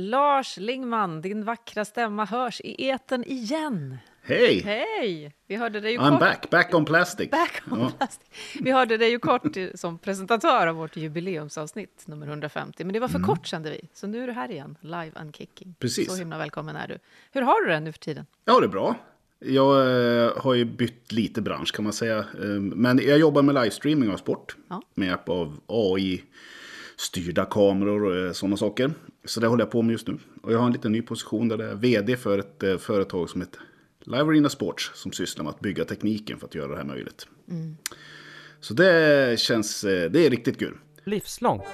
Lars Lingman, din vackra stämma hörs i eten igen. Hej! Hej! Vi hörde dig ju I'm kort. back, back on plastic. Back on Ja. plastic. Vi hörde dig ju kort som presentatör av vårt jubileumsavsnitt nummer 150. Men det var för kort kände vi. Så nu är du här igen, live and kicking. Precis. Så himla välkommen är du. Hur har du det nu för tiden? Ja, det är bra. Jag eh, har ju bytt lite bransch kan man säga. Eh, men jag jobbar med livestreaming av sport. Ja. Med hjälp av AI, styrda kameror och eh, sådana saker. Så det håller jag på med just nu. Och jag har en liten ny position där jag är vd för ett eh, företag som heter Live Arena Sports. Som sysslar med att bygga tekniken för att göra det här möjligt. Så det känns, eh, det är riktigt kul. Livslångt.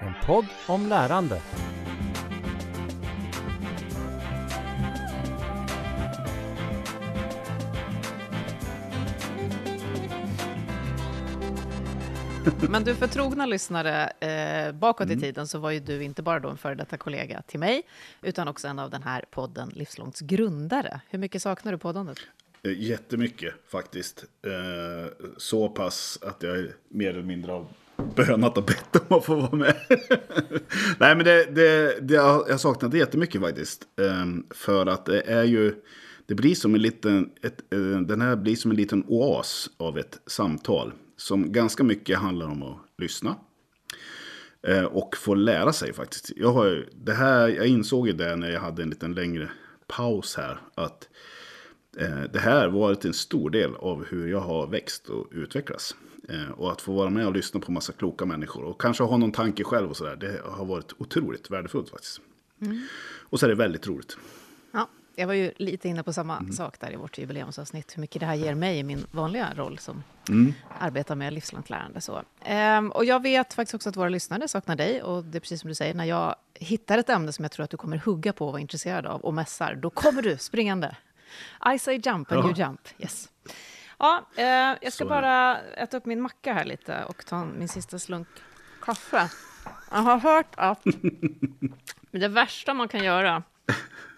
En podd om lärande. Men du, för trogna lyssnare, eh, bakåt i tiden så var ju du inte bara då en före detta kollega till mig, utan också en av den här podden Livslångts grundare. Hur mycket saknar du poddandet? Eh, Jättemycket faktiskt. Eh, så pass att jag mer eller mindre har bönat och bett om att få vara med. Nej men det, det, det, jag har saknat det jättemycket faktiskt. Eh, för att det är ju, det blir som en liten, ett, eh, den här blir som en liten oas av ett samtal. Som ganska mycket handlar om att lyssna. Eh, och få lära sig faktiskt. Jag, har, det här, jag insåg ju det när jag hade en liten längre paus här. Att eh, det här varit en stor del av hur jag har växt och utvecklats. Eh, och att få vara med och lyssna på massa kloka människor. Och kanske ha någon tanke själv och sådär. Det har varit otroligt värdefullt faktiskt. Och så är det väldigt roligt. Ja, jag var ju lite inne på samma Mm. sak där i vårt jubileumsavsnitt, hur mycket det här ger mig i min vanliga roll som Mm. arbetar med livslångt lärande. Så. Ehm, och jag vet faktiskt också att våra lyssnare saknar dig, och det är precis som du säger, när jag hittar ett ämne som jag tror att du kommer hugga på och vara intresserad av och mässar, då kommer du springande. I say jump and Ja. you jump. Yes. Ja, eh, jag ska Så bara äta upp min macka här lite och ta min sista slunk kaffe. Jag har hört att det värsta man kan göra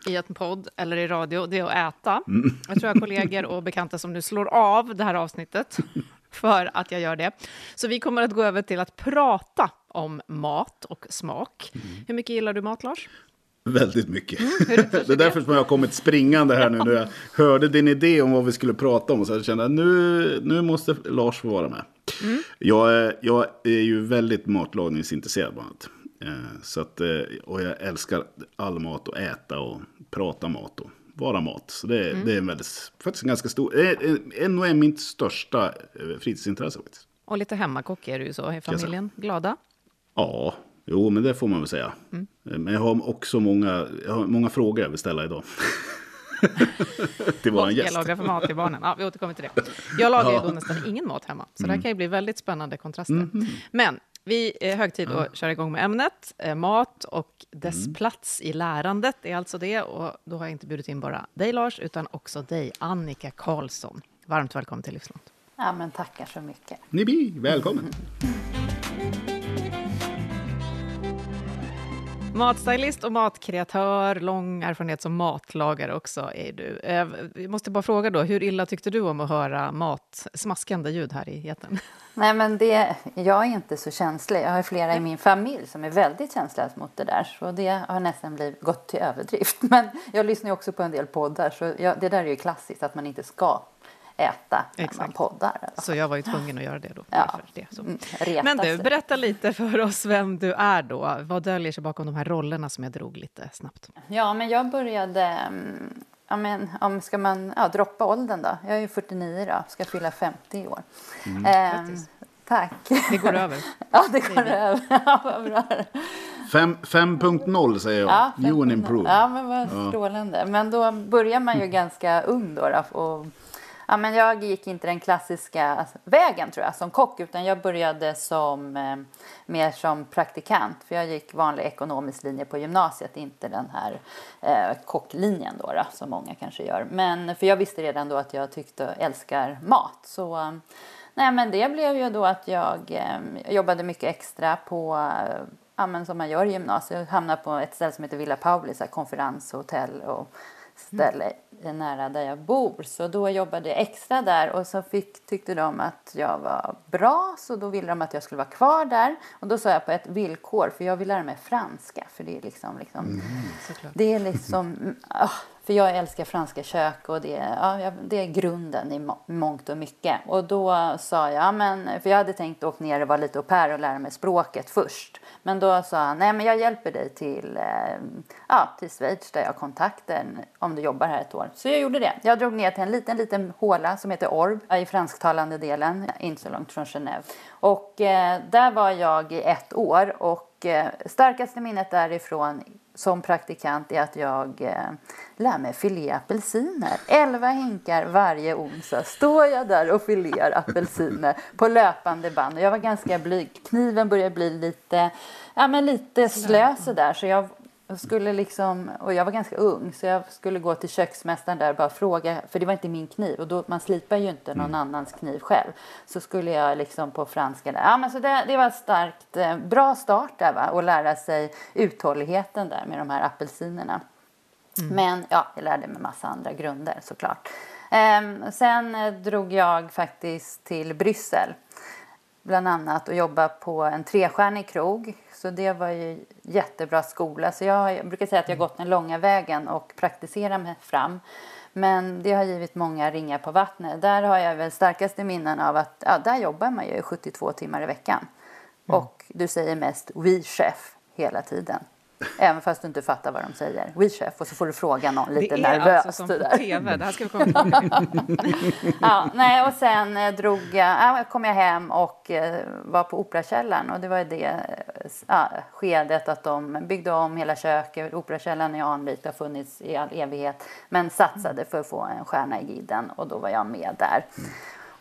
i en podd eller i radio, det är att äta. Jag tror jag har kollegor och bekanta som nu slår av det här avsnittet för att jag gör det. Så vi kommer att gå över till att prata om mat och smak. Hur mycket gillar du mat, Lars? Väldigt mycket. Är det är därför som jag har kommit springande här nu. När jag hörde din idé om vad vi skulle prata om. Så jag kände att nu, nu måste Lars få vara med. Jag, är, jag är ju väldigt matlagningsintresserad bland annat. Eh, Så att, eh, och jag älskar all mat och äta och prata mat och vara mat. Så det, det är en väldigt, faktiskt en ganska stor, eh, eh, nog är mitt största fritidsintresse faktiskt. Och lite hemmakock är du ju så i familjen. Glada? Ja, jo men det får man väl säga. Mm. Men jag har också många, jag har många frågor jag vill ställa idag. Till våran ska jag gäst. laga för mat till barnen? Ja, vi återkommer till det. Jag lagar ju Ja. då nästan ingen mat hemma, så Mm. det här kan ju bli väldigt spännande kontraster. Men vi är hög tid att köra igång med ämnet. Eh, mat och dess Mm. plats i lärandet är alltså det. Och då har jag inte bjudit in bara dig, Lars, utan också dig, Annika Karlsson. Varmt välkommen till Livslångt. Ja, men tackar så mycket. Nibi, välkommen. Matstylist och matkreatör, lång erfarenhet som matlagare också är du. Jag Vi måste bara fråga då, hur illa tyckte du om att höra mat, smaskande ljud här i etern? Nej, men det, jag är inte så känslig. Jag har flera i min familj som är väldigt känsliga mot det där. Så det har nästan blivit, gått till överdrift. Men jag lyssnar ju också på en del poddar. Så jag, det där är ju klassiskt, att man inte ska äta när man Exakt. poddar. Så jag var ju tvungen att göra det då. Ja. Det, så. Mm, Men du, berätta lite för oss vem du är då. Vad döljer sig bakom de här rollerna som jag drog lite snabbt? Ja, men jag började... mm, Ja, men, om ska man ja, droppa åldern då? Jag är ju 49 då, ska fylla 50 i år. Ehm, Grattis. tack. Det går över. Ja, det går över. Ja, vad bra. Fem- 5.0 säger jag. Ja, New and improved. Ja, men vad strålande. Men då börjar man ju ganska ung då. då och, ja, men jag gick inte den klassiska vägen tror jag som kock utan jag började som eh, mer som praktikant. För jag gick vanlig ekonomisk linje på gymnasiet, inte den här eh, kocklinjen då, då som många kanske gör. Men för jag visste redan då att jag tyckte älskar mat. Så eh, nej, men det blev ju då att jag eh, jobbade mycket extra på eh, ja, men som man gör i gymnasiet. Jag hamnade på ett ställe som heter Villa Pauli, så här konferenshotell och ställe mm. Nära där jag bor. Så då jobbade jag extra där och så fick, tyckte de att jag var bra så då ville de att jag skulle vara kvar där. Och då sa jag på ett villkor för jag vill lära mig franska för det är liksom, liksom mm. det är liksom, oh, för jag älskar franska kök och det, ja, det är grunden i mångt och mycket. Och då sa jag, men, för jag hade tänkt åka ner och vara lite au pair och lära mig språket först. Men då sa han, nej men jag hjälper dig till, eh, ja, till Schweiz där jag har kontakter om du jobbar här ett år. Så jag gjorde det. Jag drog ner till en liten, liten håla som heter Orb i fransktalande delen, inte så långt från Genève. Och eh, där var jag i ett år och eh, starkaste minnet därifrån som praktikant är att jag eh, lär mig filé apelsiner. Elva hinkar varje onsdag står jag där och filear apelsiner på löpande band. Och jag var ganska blyg. Kniven började bli lite, ja, men lite slö sådär. Så jag jag skulle liksom, och jag var ganska ung så jag skulle gå till köksmästaren där och bara fråga, för det var inte min kniv och då, man slipar ju inte någon mm. annans kniv själv. Så skulle jag liksom på franska där, ja men så det, det var starkt, eh, bra start där va, och lära sig uthålligheten där med de här apelsinerna. Mm. Men ja, jag lärde mig massa andra grunder såklart. Eh, sen eh, drog jag faktiskt till Bryssel bland annat och jobba på en trestjärnig krog. Så det var ju jättebra skola. Så jag, jag brukar säga att jag gått den långa vägen och praktiserat mig fram. Men det har givit många ringar på vattnet. Där har jag väl starkaste minnen av att ja, där jobbar man ju 72 timmar i veckan. Mm. Och du säger mest oui chef hela tiden. Även fast du inte fattar vad de säger. We chef. Och så får du fråga någon lite nervöst. Det är nervöst, alltså som på tv. Det här ska vi komma ja, nej, och sen eh, drog jag, kom jag hem och eh, var på Operakällaren. Och det var det äh, skedet att de byggde om hela köket. Operakällaren i Anvik har funnits i all evighet. Men satsade för att få en stjärna i Giden. Och då var jag med där. Mm.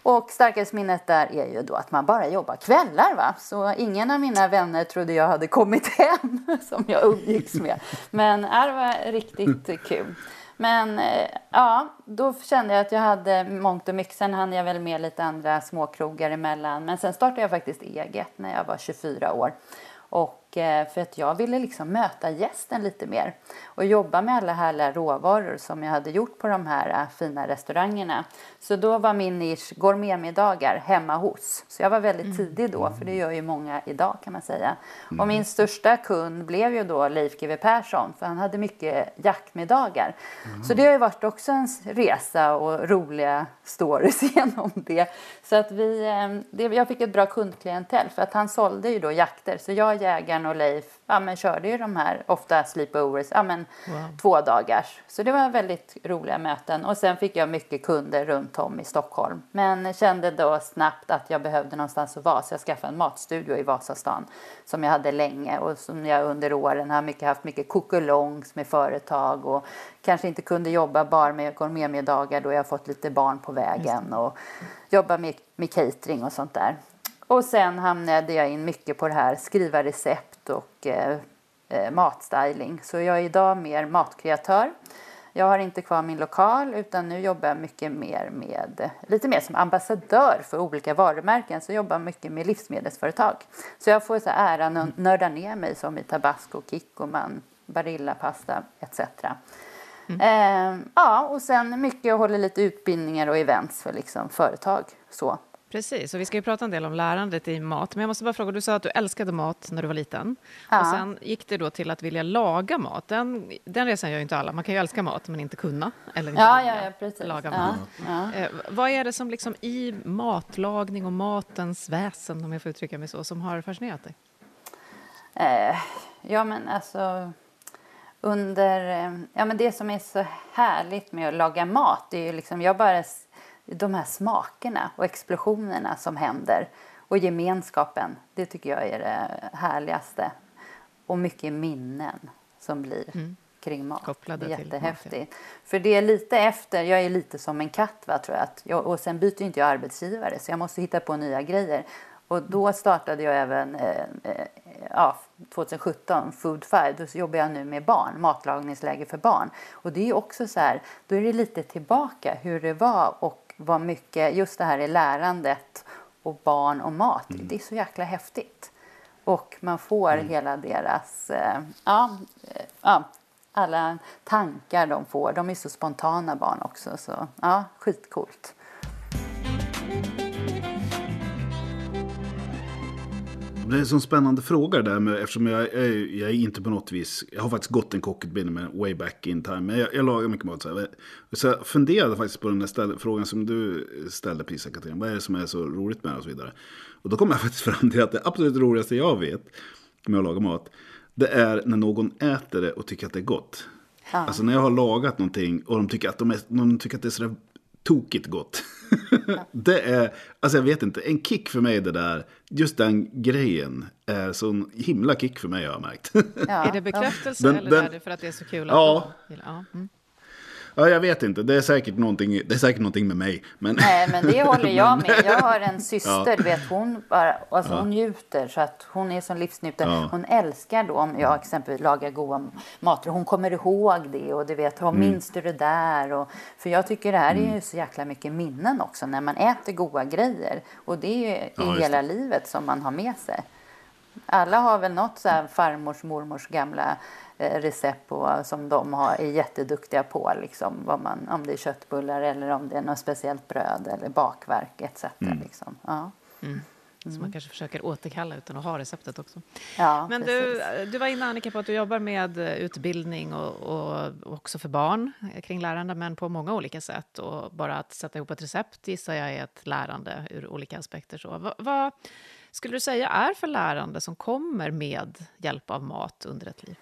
Och starkaste minnet där är ju då att man bara jobbar kvällar. Va? Så ingen av mina vänner trodde jag hade kommit hem som jag umgicks med. Men det var riktigt kul. Men eh, ja, då kände jag att jag hade mångt och mycket. Sen hann jag väl med lite andra småkrogar emellan. Men sen startade jag faktiskt eget när jag var 24 år. Och för att jag ville liksom möta gästen lite mer och jobba med alla härliga råvaror som jag hade gjort på de här äh, fina restaurangerna. Så då var min nisch gourmetmiddagar hemma hos. Så jag var väldigt mm. tidig då, för det gör ju många idag kan man säga. Mm. Och min största kund blev ju då Leif GW Persson, för han hade mycket jaktmiddagar. Mm. Så det har ju varit också en resa och roliga stories genom det. Så att vi, äh, det, jag fick ett bra kundklientel, för att han sålde ju då jakter. Så jag, jägaren och Leif ja, men körde ju de här, ofta sleepovers, ja, men wow. två dagars. Så det var väldigt roliga möten. Och sen fick jag mycket kunder runt om i Stockholm. Men kände då snabbt att jag behövde någonstans att vara. Så jag skaffade en matstudio i Vasastan som jag hade länge och som jag under åren har mycket, haft mycket kokolongs med företag och kanske inte kunde jobba bara med gourmetmiddagar då jag fått lite barn på vägen och jobba med, med catering och sånt där. Och sen hamnade jag in mycket på det här skriva recept och eh, eh, matstyling. Så jag är idag mer matkreatör. Jag har inte kvar min lokal utan nu jobbar jag mycket mer med, lite mer som ambassadör för olika varumärken. Så jag jobbar mycket med livsmedelsföretag. Så jag får så äran att nörda ner mig som i Tabasco, Kikkoman, Barilla pasta etc. Mm. Eh, ja, och sen mycket jag håller lite utbildningar och events för liksom företag. Så. Precis, och vi ska ju prata en del om lärandet i mat. Men jag måste bara fråga, du sa att du älskade mat när du var liten. Ja. Och sen gick det då till att vilja laga mat. Den, den resan gör ju inte alla. Man kan ju älska mat men inte kunna. Eller inte ja, ja, ja, precis. laga mat. Ja, eh, vad är det som liksom i matlagning och matens väsen, om jag får uttrycka mig så, som har fascinerat dig? Eh, ja, men alltså under... Eh, ja, men det som är så härligt med att laga mat, det är ju liksom... Jag bara de här smakerna och explosionerna som händer och gemenskapen. Det tycker jag är det härligaste. Och mycket minnen som blir mm. kring mat. Kopplade jättehäftigt. Mat, ja. För det är lite efter, jag är lite som en katt va, tror jag. Att jag och sen byter inte jag arbetsgivare så jag måste hitta på nya grejer. Och då startade jag även eh, eh, ja, 2017 Food Five. Då jobbar jag nu med barn, matlagningsläge för barn. Och det är också så här, då är det lite tillbaka hur det var och vad mycket, just det här i lärandet och barn och mat, mm. det är så jäkla häftigt. Och man får mm. hela deras, eh, ja, eh, ja, alla tankar de får. De är så spontana barn också. Så ja, skitcoolt. Det är en sån spännande fråga där med, eftersom jag är, jag är inte på något vis, jag har faktiskt gått en kockutbildning med way back in time, men jag, jag lagar mycket mat. Så, här. så jag funderade faktiskt på den där ställ, frågan som du ställde precis, Katrin, vad är det som är så roligt med det och så vidare. Och då kom jag faktiskt fram till att det absolut roligaste jag vet med att laga mat, det är när någon äter det och tycker att det är gott. Ja. Alltså när jag har lagat någonting och de tycker att, de är, de tycker att det är sådär tokigt gott. det är, alltså jag vet inte, en kick för mig det där. Just den grejen är sån himla kick för mig har jag märkt. Ja. Är det bekräftelse Den- eller den- är det för att det är så kul att Ja. gillar- ja. Mm. Ja, jag vet inte, det är säkert någonting, det är säkert någonting med mig. Men, Nej, men det håller jag med. Jag har en syster, Ja. vet, hon, bara, alltså hon njuter så att hon är som livsnjutare. Ja. Hon älskar då om jag exempelvis lagar goda mat. Hon kommer ihåg det och du vet, Mm. oh, minns du det där? Och, för jag tycker det här är ju så jäkla mycket minnen också när man äter goda grejer. Och det är ju Ja, i hela livet som man har med sig. Alla har väl något så här farmors, mormors gamla eh, recept på, som de har, är jätteduktiga på. Liksom, vad man, om det är köttbullar eller om det är något speciellt bröd eller bakverk etc. Mm. Liksom. Ja. Som man kanske försöker återkalla utan att ha receptet också. Ja, Men precis. du, du var inne Annika på att du jobbar med eh, utbildning och, och också för barn eh, kring lärande, men på många olika sätt. Och bara att sätta ihop ett recept gissar jag är ett lärande ur olika aspekter. Så, vad, vad skulle du säga är för lärande som kommer med hjälp av mat under ett liv?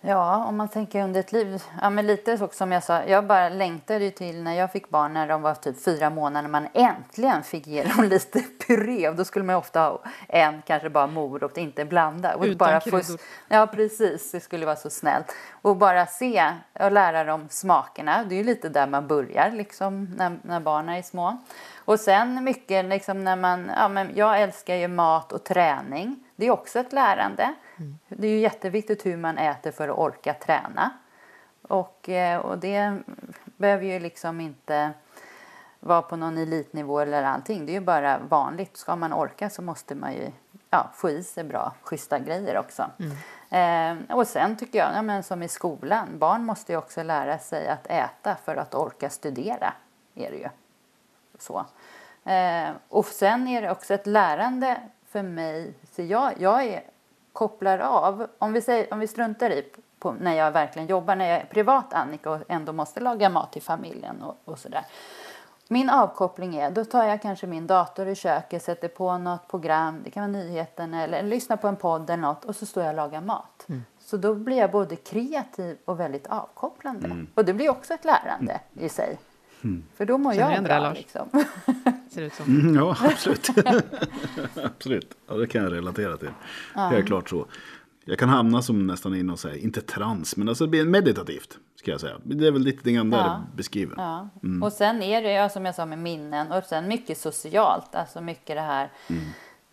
Ja, om man tänker under ett liv. Ja, men lite så som jag sa. Jag bara längtade till när jag fick barn när de var typ fyra månader. När man äntligen fick ge dem lite puré. Och då skulle man ofta ha en, kanske bara morot, inte blanda. Och Utan bara få, kryddor. ja, precis. Det skulle vara så snällt. Och bara se och lära dem smakerna. Det är ju lite där man börjar liksom när, när barnen är små. Och sen mycket liksom när man, ja men jag älskar ju mat och träning. Det är också ett lärande. Det är ju jätteviktigt hur man äter för att orka träna. Och, eh, och det behöver ju liksom inte vara på någon elitnivå eller allting. Det är ju bara vanligt. Ska man orka så måste man ju ja, få i sig bra, schyssta grejer också. Eh, och sen tycker jag, ja, men som i skolan, barn måste ju också lära sig att äta för att orka studera. Är det ju. Så. Eh, och sen är det också ett lärande för mig. Så jag, jag är, kopplar av, om vi, säger, om vi struntar i på, när jag verkligen jobbar, när jag är privat Annika och ändå måste laga mat till familjen och, och sådär. Min avkoppling är, då tar jag kanske min dator i köket, sätter på något program, det kan vara nyheten eller lyssnar på en podd eller något och så står jag och lagar mat. Så då blir jag både kreativ och väldigt avkopplande. Och det blir också ett lärande i sig. För då mår Känner jag det bra Lars? liksom. Ser det ut som. Mm, ja, absolut. absolut. Ja, det kan jag relatera till. Helt klart så. Jag kan hamna som nästan i någon, så här, inte trans, men alltså det blir meditativt. Ska jag säga. Det är väl lite grann där Ja. det beskriver. Ja. Och sen är det ja, som jag sa med minnen och sen mycket socialt. Alltså mycket det här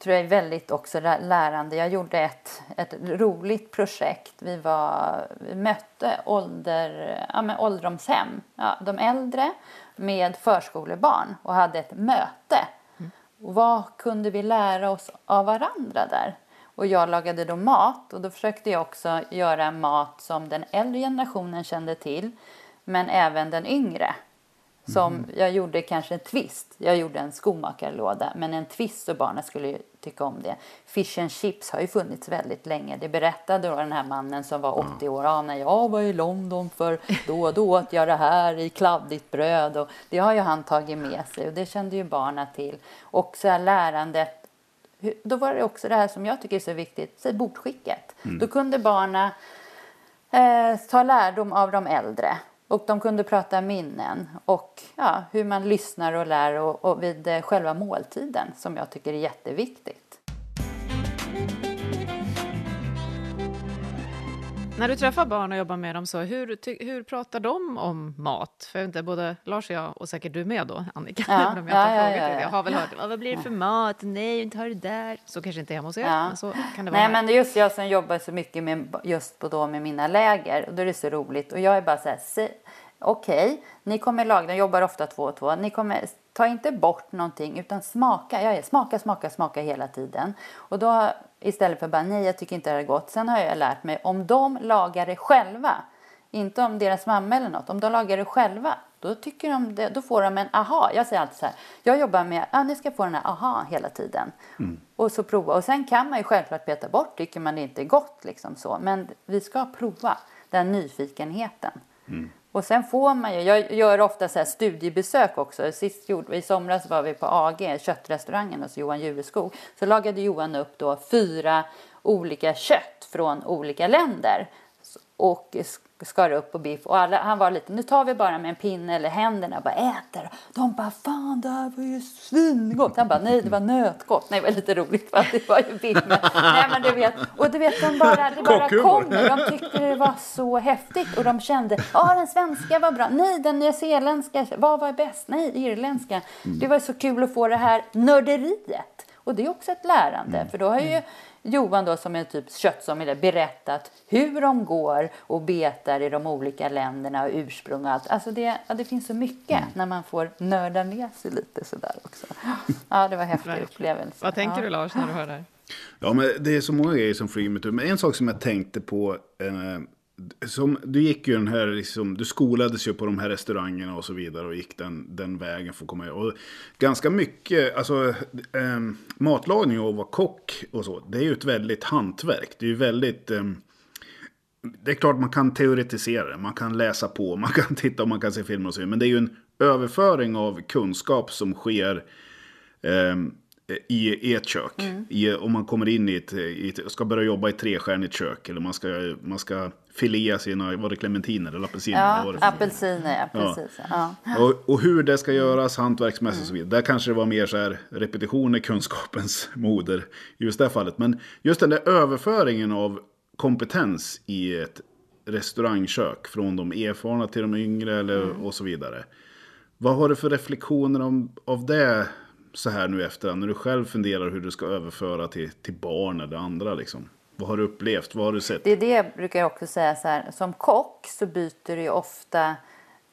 tror jag är väldigt också lä- lärande. Jag gjorde ett, ett roligt projekt. Vi, var, vi mötte ålder, ja, men ålderdomshem, ja, de äldre med förskolebarn och hade ett möte. Och vad kunde vi lära oss av varandra där? Och jag lagade då mat och då försökte jag också göra mat som den äldre generationen kände till men även den yngre. Som jag gjorde kanske en twist. Jag gjorde en skomakarlåda men en twist så barnen skulle ju tycka om det. Fish and chips har ju funnits väldigt länge. Det berättade då den här mannen som var 80 år. Ja, när jag var i London för då och då åt jag det här i kladdigt bröd. Och det har ju han tagit med sig och det kände ju barnen till. Och så här lärandet då var det också det här som jag tycker är så viktigt, säg bordskicket. Då kunde barnen eh, ta lärdom av de äldre och de kunde prata minnen och ja, hur man lyssnar och lär och, och vid eh, själva måltiden som jag tycker är jätteviktigt. När du träffar barn och jobbar med dem, så hur, hur pratar de om mat? För jag inte, både Lars och jag, och säkert du med då, Annika, Ja, även om jag inte ja, har ja, frågat ja. Jag har väl hört, "Ja, vad blir det för mat? Nej, inte har det där. Så kanske inte hemma hos er, men så kan det vara Nej, här. men just jag som jobbar så mycket med, just på då med mina läger. Och då är det så roligt. Och jag är bara så här, "Se- okej, ni kommer laga, de jobbar ofta två och två. Ni kommer, ta inte bort någonting utan smaka. Jag är smaka, smaka, smaka hela tiden. Och då istället för bara nej, jag tycker inte det är gott. Sen har jag lärt mig, om de lagar det själva Inte om deras mamma eller något. Om de lagar det själva, då, tycker de det, då får de en aha. Jag säger alltid så här, jag jobbar med, ja, ni ska få den här aha hela tiden. Och så prova. Och sen kan man ju självklart peta bort, tycker man det inte är gott liksom så. Men vi ska prova den nyfikenheten. Och sen får man ju, jag gör ofta så här studiebesök också. Sist gjorde, i somras var vi på AG, köttrestaurangen hos Johan Jureskog. Så lagade Johan upp då fyra olika kött från olika länder. Och skar upp och biff. Och alla, han var lite, nu tar vi bara med en pinne eller händerna och bara äter. De bara, fan det här var ju svingott. Han bara, nej det var nötgott. Nej det var lite roligt för att det var ju biff. Men, nej men du vet, och du vet de bara, det bara kommer. De tyckte det var så häftigt och de kände, ja den svenska var bra. Nej den nyzeeländska, vad var bäst? Nej irländska. Det var så kul att få det här nörderiet. Och det är också ett lärande. För då har ju Johan då som är typ köttsommelier berättat hur de går och betar i de olika länderna och ursprung och allt. Alltså det, ja, det finns så mycket när man får nörda ner sig lite sådär också. Ja, det var en häftig upplevelse. Vad tänker ja. du Lars när du hör det här? Ja, men det är så många grejer som flyger huvud. Men en sak som jag tänkte på. Eh, som, du gick ju den här, liksom, du skolades ju på de här restaurangerna och så vidare. Och gick den, den vägen för att komma och Ganska mycket, alltså eh, matlagning och att vara kock och så. Det är ju ett väldigt hantverk. Det är ju väldigt... Eh, det är klart man kan teoretisera det, man kan läsa på, man kan titta och man kan se filmer och så vidare. Men det är ju en överföring av kunskap som sker ehm, i, i ett kök. I, om man kommer in i ett, i ett, ska börja jobba i ett trestjärnigt kök. Eller man ska, man ska filea sina, var det clementiner eller apelsiner? Ja, apelsiner, ja precis. Ja. och, och hur det ska göras hantverksmässigt och så vidare. Där kanske det var mer så här repetition är kunskapens moder i just det här fallet. Men just den där överföringen av kompetens i ett restaurangkök från de erfarna till de yngre eller, och så vidare. Vad har du för reflektioner om, av det så här nu efter när du själv funderar hur du ska överföra till, till barn eller andra liksom? Vad har du upplevt? Vad har du sett? Det är det jag brukar också säga så här. Som kock så byter du ju ofta.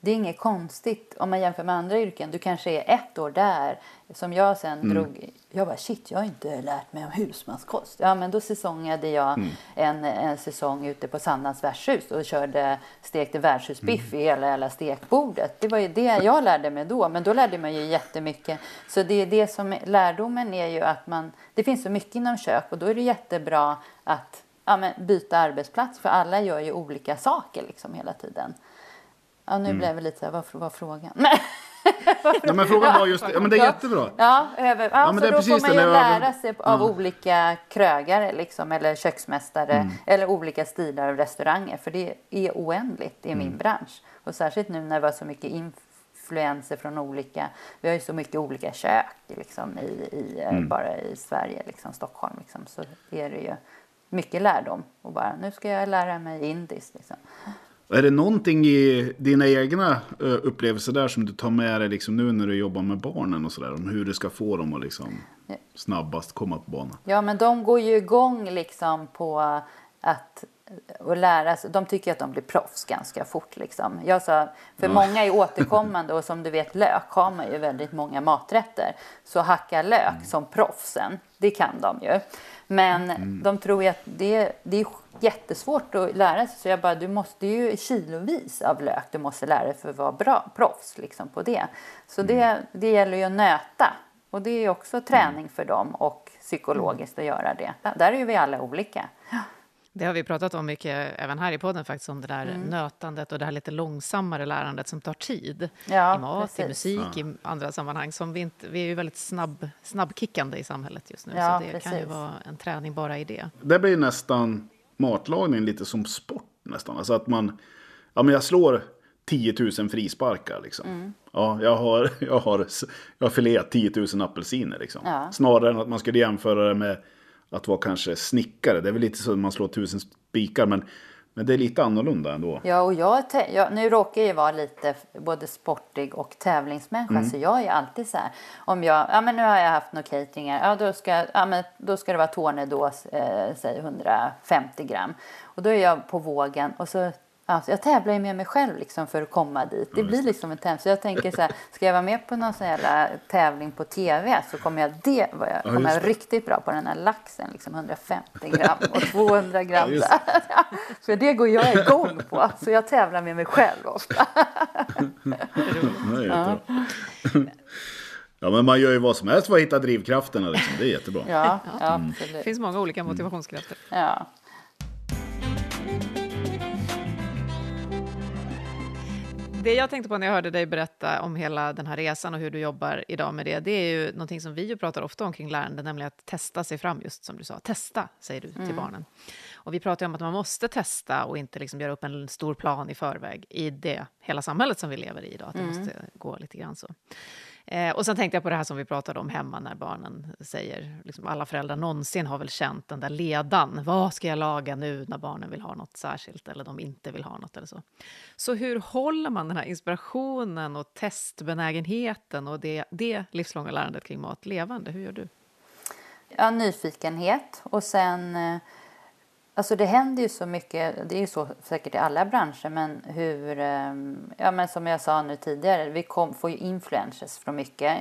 Det är inget konstigt om man jämför med andra yrken. Du kanske är ett år där. Som jag sen drog. Jag bara shit, jag har inte lärt mig om husmanskost. Ja, men då säsongade jag en, en säsong ute på Sandans värdshus och körde stekte värdshusbiff i hela, hela stekbordet. Det var ju det jag lärde mig då. Men då lärde man ju jättemycket. Så det är det som är, lärdomen är ju att man. Det finns så mycket inom kök och då är det jättebra att ja, men byta arbetsplats för alla gör ju olika saker liksom hela tiden. Ja, nu blev det lite så här, var frågan? Men, Ja, men frågan var just ja, men det är jättebra. ja, över, ja, men så det är då precis får man det, ju jag- lära sig av olika krögare liksom, eller köksmästare eller olika stilar av restauranger för det är oändligt i min bransch. Och särskilt nu när vi har så mycket influenser från olika, vi har ju så mycket olika kök liksom, i, i, eh, bara i Sverige, liksom, Stockholm, liksom, så är det ju mycket lärdom. Och bara, nu ska jag lära mig indiskt. Liksom. Är det någonting i dina egna ö, upplevelser där som du tar med dig liksom nu när du jobbar med barnen och sådär? Om hur du ska få dem att liksom snabbast komma på banan? Ja, men de går ju igång liksom på att och lära sig. De tycker att de blir proffs ganska fort. Liksom. Jag sa, för många är återkommande och som du vet lök har man ju väldigt många maträtter. Så hacka lök som proffsen, det kan de ju. Men de tror ju att det, det är jättesvårt att lära sig. Så jag bara, du måste ju kilovis av lök du måste lära dig för att vara bra proffs liksom, på det. Så det, det gäller ju att nöta. Och det är ju också träning för dem och psykologiskt att göra det. Där är ju vi alla olika. Det har vi pratat om mycket, även här i podden, faktiskt, om det där Mm. nötandet och det här lite långsammare lärandet som tar tid. Ja, I mat, i precis. musik, i andra sammanhang. Som vi, inte, vi är ju väldigt snabb, snabbkickande i samhället just nu, Ja, så det kan ju precis. vara en träning bara i det. Det blir nästan matlagning lite som sport nästan. Alltså att man, ja men jag slår 10 000 frisparkar liksom. Mm. Ja, jag har, jag har, jag har fileat 10 000 apelsiner liksom. Ja. Snarare än att man skulle jämföra det med att vara kanske snickare. Det är väl lite så att man slår tusen spikar, men, men det är lite annorlunda ändå. Ja, och jag, jag, nu råkar jag ju vara lite både sportig och tävlingsmänniska så jag är alltid så här. Om jag, ja men nu har jag haft några cateringar, ja då ska, ja, men då ska det vara tornedås, eh, säg 150 gram. Och då är jag på vågen och så Alltså, jag tävlar ju med mig själv liksom för att komma dit. Det blir liksom en tävling. Så jag tänker så här, ska jag vara med på någon sån här tävling på tv så kommer jag, det, jag, Ja, kommer jag det. riktigt bra på den här laxen. Liksom 150 gram och 200 gram. där. För det går jag igång på. Så jag tävlar med mig själv ofta. Jättebra. Ja, men man gör ju vad som helst för att hitta drivkrafterna. Liksom. Det är jättebra. Ja, ja Mm. Det finns många olika motivationskrafter. Ja. Det jag tänkte på när jag hörde dig berätta om hela den här resan och hur du jobbar idag med det, det är ju någonting som vi ju pratar ofta om kring lärande, nämligen att testa sig fram, just som du sa. Testa, säger du till barnen. Och vi pratar ju om att man måste testa och inte liksom göra upp en stor plan i förväg i det hela samhället som vi lever i idag, att det måste gå lite grann så. Eh, och sen tänkte jag på det här som vi pratade om hemma när barnen säger, liksom alla föräldrar någonsin har väl känt den där ledan. Vad ska jag laga nu när barnen vill ha något särskilt eller de inte vill ha något eller så. Så hur håller man den här inspirationen och testbenägenheten och det, det livslånga lärandet kring mat levande? Hur gör du? ja, nyfikenhet och sen... Eh, Alltså det händer ju så mycket, det är ju så säkert i alla branscher, men hur... Eh, ja, men som jag sa nu tidigare, vi kom, får ju influencers från mycket.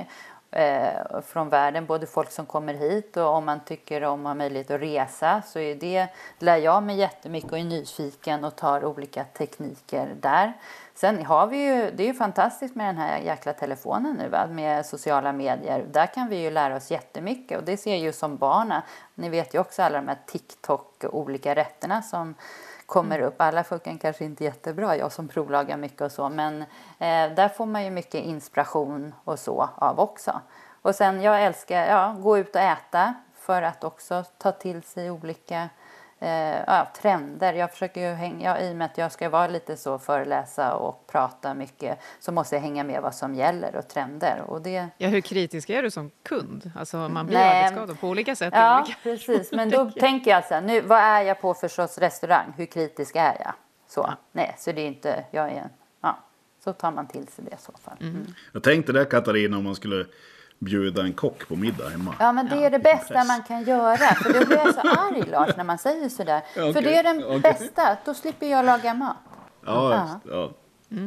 Eh, från världen, både folk som kommer hit och om man tycker om att ha möjlighet att resa så är det, lär jag mig jättemycket och är nyfiken och tar olika tekniker där. Sen har vi ju, det är ju fantastiskt med den här jäkla telefonen nu va? med sociala medier. Där kan vi ju lära oss jättemycket och det ser jag ju som barna. Ni vet ju också alla de här TikTok och olika rätterna som kommer upp. Alla funkar kanske inte jättebra, jag som provlagar mycket och så, men eh, där får man ju mycket inspiration och så av också. Och sen jag älskar, ja, gå ut och äta för att också ta till sig olika eh, ja, trender. Jag försöker ju hänga, ja, i och med att jag ska vara lite så föreläsa och prata mycket så måste jag hänga med vad som gäller och trender. Och det, Ja, hur kritisk är du som kund? Alltså, man blir Nej. arbetsskadad på olika sätt. Ja, olika... precis. Men då tänker jag så här, nu, vad är jag på för sorts restaurang? Hur kritisk är jag? Så, nej, så det är inte, jag är, ja, så tar man till sig det i så fall. Mm. Jag tänkte det Katarina om man skulle bjuda en kock på middag hemma. Ja, men det är det bästa press. man kan göra. För då blir jag så arg, Lars, när man säger sådär. Okej, För det är den okej. bästa. Då slipper jag laga mat. Ja, just- ja.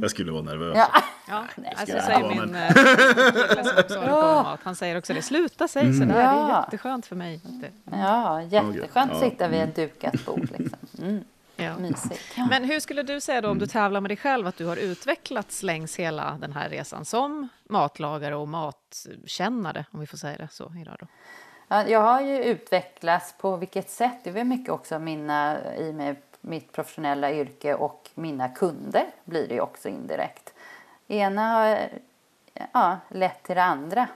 Jag skulle vara nervös. Ja. Ja, alltså, säger min men- eh, kille som också håller på med mat. Han säger också det. Sluta säga sådär, det är Ja. jätteskönt för mig. Det, Ja, jätteskönt att Ja, sitta vid ett dukat bord. Liksom. Mm, ja. mysigt. Ja. Men hur skulle du säga då om du tävlar med dig själv att du har utvecklats längs hela den här resan som matlagare och matkännare, om vi får säga det så idag då? Ja, jag har ju utvecklats på vilket sätt. Det är väl mycket också mina, i med mitt professionella yrke och mina kunder blir det ju också indirekt. Ena har ja, lett till det andra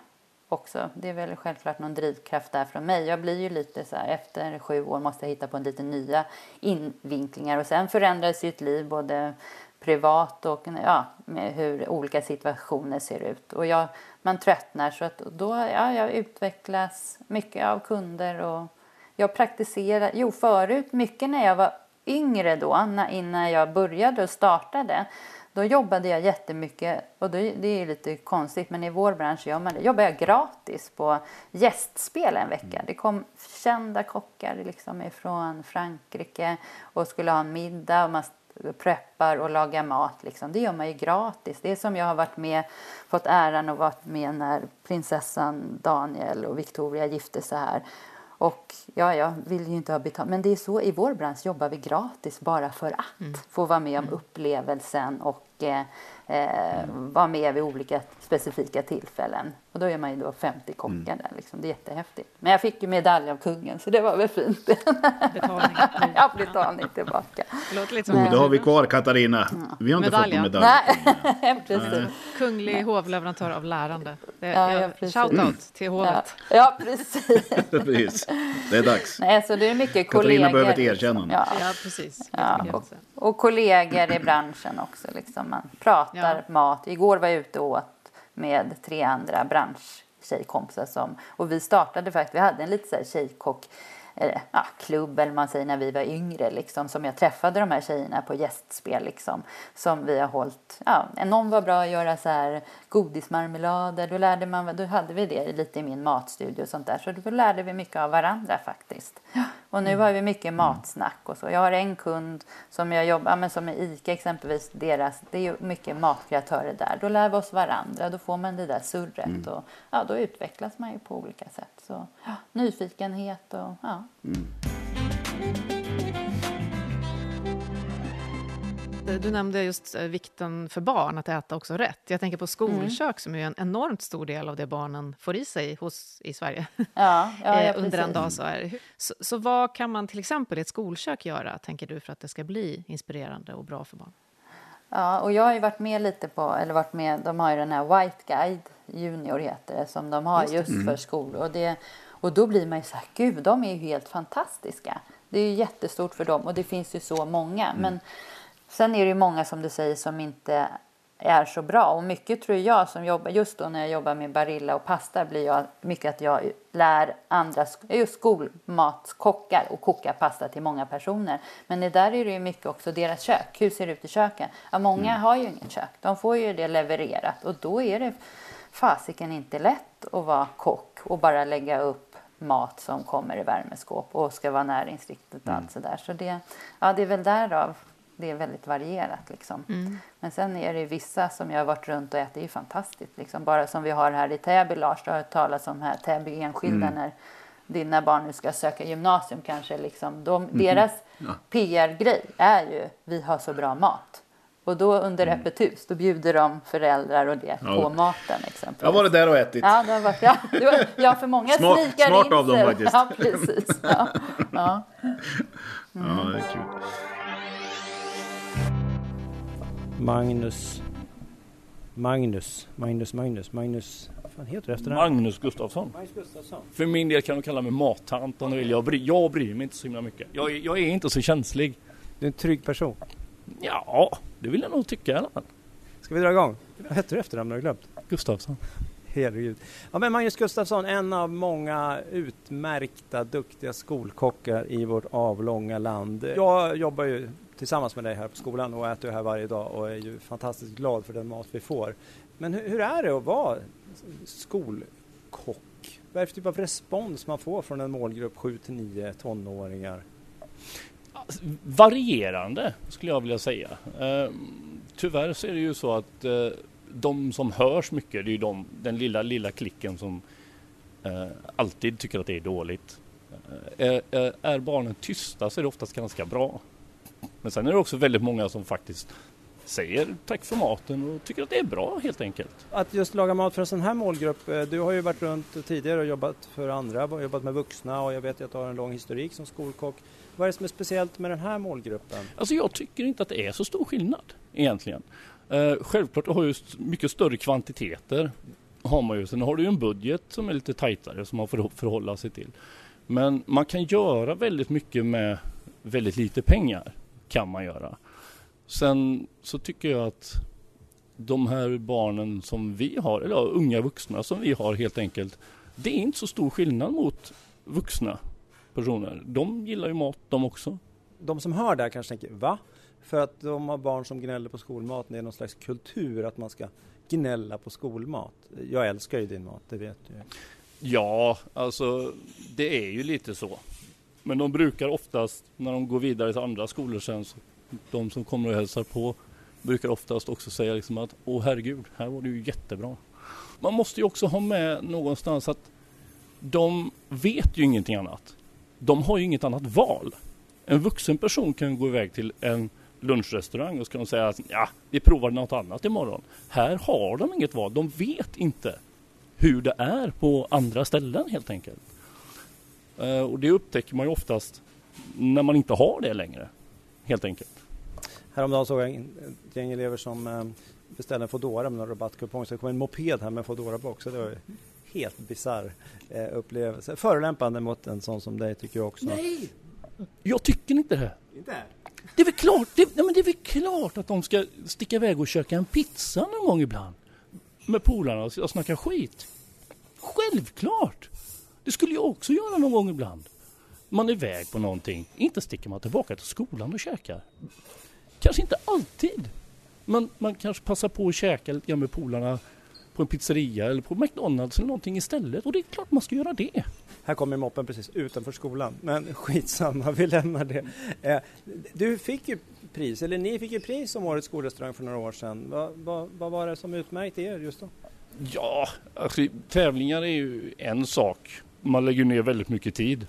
också. Det är väl självklart någon drivkraft där från mig. Jag blir ju lite så här, efter sju år måste jag hitta på lite nya invinklingar och sen förändras ju ett liv både privat och ja, med hur olika situationer ser ut. Och jag, man tröttnar så att då, ja, jag utvecklas mycket av kunder och jag praktiserar, jo förut mycket när jag var yngre då, när, innan jag började och startade, då jobbade jag jättemycket, och det, det är lite konstigt, men i vår bransch gör man det, jobbade jag gratis på gästspel en vecka. Det kom kända kockar liksom ifrån Frankrike och skulle ha en middag och man preppar och lagar mat. Liksom. Det gör man ju gratis. Det är som jag har varit med, fått äran att vara med när prinsessan Daniel och Victoria gifte sig här. Och ja, jag vill ju inte ha betalt. Men det är så i vår bransch jobbar vi gratis bara för att få vara med om upplevelsen och eh, eh, vara med vid olika specifika tillfällen. Och då är man ju då 50 kockar där liksom. Det är jättehäftigt. Men jag fick ju medalj av kungen så det var väl fint. Betalning. jag har betalning tillbaka. Det låter lite som Oh, det har vi kvar Katarina. Vi har inte Medaljen. fått någon medalj. Nej, precis. kunglig hovleverantör av lärande. Det, Ja, ja, shout-out till Ja, hovet. ja, precis. Precis. Det är dags. Nej, så det är mycket Katarina kollegor. behöver ett liksom. erkännande. Ja, Ja, precis. Ja, och, och kollegor i branschen också. Liksom. Man pratar Ja. mat. Igår var jag ute och åt med tre andra branschtjejkompisar. Som, och vi startade faktiskt, vi hade en lite så här tjejkock eh, ja, klubb eller man säger när vi var yngre liksom, som jag träffade de här tjejerna på gästspel liksom, som vi har hållit, ja, någon var bra att göra så här godismarmelader, då lärde man, då hade vi det lite i min matstudio och sånt där, så då lärde vi mycket av varandra faktiskt. Och nu har vi mycket matsnack och så. Jag har en kund som jag jobbar med, som är ICA exempelvis, deras, det är ju mycket matkreatörer där. Då lär vi oss varandra, då får man det där surret och ja, då utvecklas man ju på olika sätt. Så ja, nyfikenhet och ja. Du nämnde just eh, vikten för barn att äta också rätt. Jag tänker på skolkök som är en enormt stor del av det barnen får i sig hos, i Sverige Ja, ja, ja, eh, under en dag. Så, är. Så, så vad kan man till exempel i ett skolkök göra, tänker du, för att det ska bli inspirerande och bra för barn? Ja, och jag har ju varit med lite på, eller varit med, de har ju den här White Guide Junior heter det, som de har just, för skolor. Och, det, och då blir man ju så här, gud, de är ju helt fantastiska. Det är ju jättestort för dem och det finns ju så många. Men sen är det ju många som du säger som inte är så bra. Och mycket tror jag som jobbar, just då när jag jobbar med Barilla och pasta blir jag mycket att jag lär andra, just skolmatskockar och koka pasta till många personer. Men det där är det ju mycket också deras kök. Hur ser det ut i köken? Ja, många har ju inget kök. De får ju det levererat och då är det fasiken inte lätt att vara kock och bara lägga upp mat som kommer i värmeskåp och ska vara näringsriktigt och allt sådär. Så det, ja, det är väl därav det är väldigt varierat. Liksom. Men sen är det ju vissa som jag har varit runt och ätit, det är ju fantastiskt. Liksom. Bara som vi har här i Täby, Lars, du har hört talas om här Täby enskilda när dina barn nu ska söka gymnasium kanske. Liksom. De, Deras PR-grej är ju, vi har så bra mat. Och då under öppet hus, då bjuder de föräldrar och det Ja. på maten exempelvis. Jag har varit där och ätit. Ja, det har varit, ja, det var, ja, för många Smart- snikar smart av dem faktiskt. Ja, precis. Ja, ja. Ja, det är kul. Magnus. Magnus. Magnus, Magnus, Magnus. Vad fan heter du efter namn? Magnus Gustafsson. Magnus Gustafsson. För min del kan de kalla mig mattant om de vill. Jag bryr, jag bryr mig inte så himla mycket. Jag, är- jag är inte så känslig. Du är en trygg person. Ja, det vill jag nog tycka i alla fall. Ska vi dra igång? Vad hette du efternamn? Har du glömt? Gustafsson. Herregud. Ja, men Magnus Gustafsson, en av många utmärkta, duktiga skolkockar i vårt avlånga land. Jag jobbar ju tillsammans med dig här på skolan och äter här varje dag och är ju fantastiskt glad för den mat vi får. Men hur, hur är det att vara skolkock? Vad är det för typ av respons man får från en målgrupp 7 till 9 tonåringar? Alltså, varierande skulle jag vilja säga. Ehm, tyvärr så är det ju så att eh, de som hörs mycket, det är ju de, den lilla, lilla klicken som eh, alltid tycker att det är dåligt. Eh, är barnen tysta så är det oftast ganska bra. Men sen är det också väldigt många som faktiskt säger tack för maten och tycker att det är bra helt enkelt. Att just laga mat för en sån här målgrupp, eh, du har ju varit runt tidigare och jobbat för andra, jobbat med vuxna och jag vet att du har en lång historik som skolkock. Vad är det som är speciellt med den här målgruppen? Alltså jag tycker inte att det är så stor skillnad egentligen. Eh, självklart du har ju st- mycket större kvantiteter. Har man ju. Sen har du ju en budget som är lite tajtare som man får förhålla sig till. Men man kan göra väldigt mycket med väldigt lite pengar. Kan man göra. Sen så tycker jag att de här barnen som vi har, eller ja, unga vuxna som vi har helt enkelt. Det är inte så stor skillnad mot vuxna personer. De gillar ju mat de också. De som hör det här kanske tänker, va? För att de har barn som gnäller på skolmaten, det är någon slags kultur att man ska gnälla på skolmat. Jag älskar ju din mat, det vet du. Ja, alltså det är ju lite så. Men de brukar oftast, när de går vidare till andra skolor sen, så de som kommer och hälsar på, brukar oftast också säga liksom att åh herregud, här var det ju jättebra. Man måste ju också ha med någonstans att de vet ju ingenting annat. De har ju inget annat val. En vuxen person kan gå iväg till en lunchrestaurang och ska de säga att ja, vi provar något annat imorgon. Här har de inget val. De vet inte hur det är på andra ställen helt enkelt. Eh, och det upptäcker man ju oftast när man inte har det längre. Helt enkelt. Häromdagen såg jag en- ett gäng elever som eh, beställde en Foodora med någon rabattkupong. Så det kom en moped här med en Foodora-box. Så det var ju helt bisarr eh, upplevelse. Förolämpande mot en sån som dig tycker jag också. Nej! Jag tycker inte det. Inte? Det är väl klart, det, nej men det är väl klart att de ska sticka iväg och köka en pizza någon gång ibland. Med polarna och och snacka skit. Självklart! Det skulle jag också göra någon gång ibland. Man är iväg på någonting. Inte sticker man tillbaka till skolan och käkar. Kanske inte alltid. Men man kanske passar på att käka lite grann med polarna på en pizzeria eller på McDonalds eller någonting istället. Och det är klart man ska göra det. Här kommer moppen precis utanför skolan, men skitsamma, vi lämnar det. Eh, du fick ju pris, eller ni fick ju pris som Årets skolrestaurang för några år sedan. Vad, vad, vad var det som utmärkte er just då? Ja, alltså, tävlingar är ju en sak. Man lägger ner väldigt mycket tid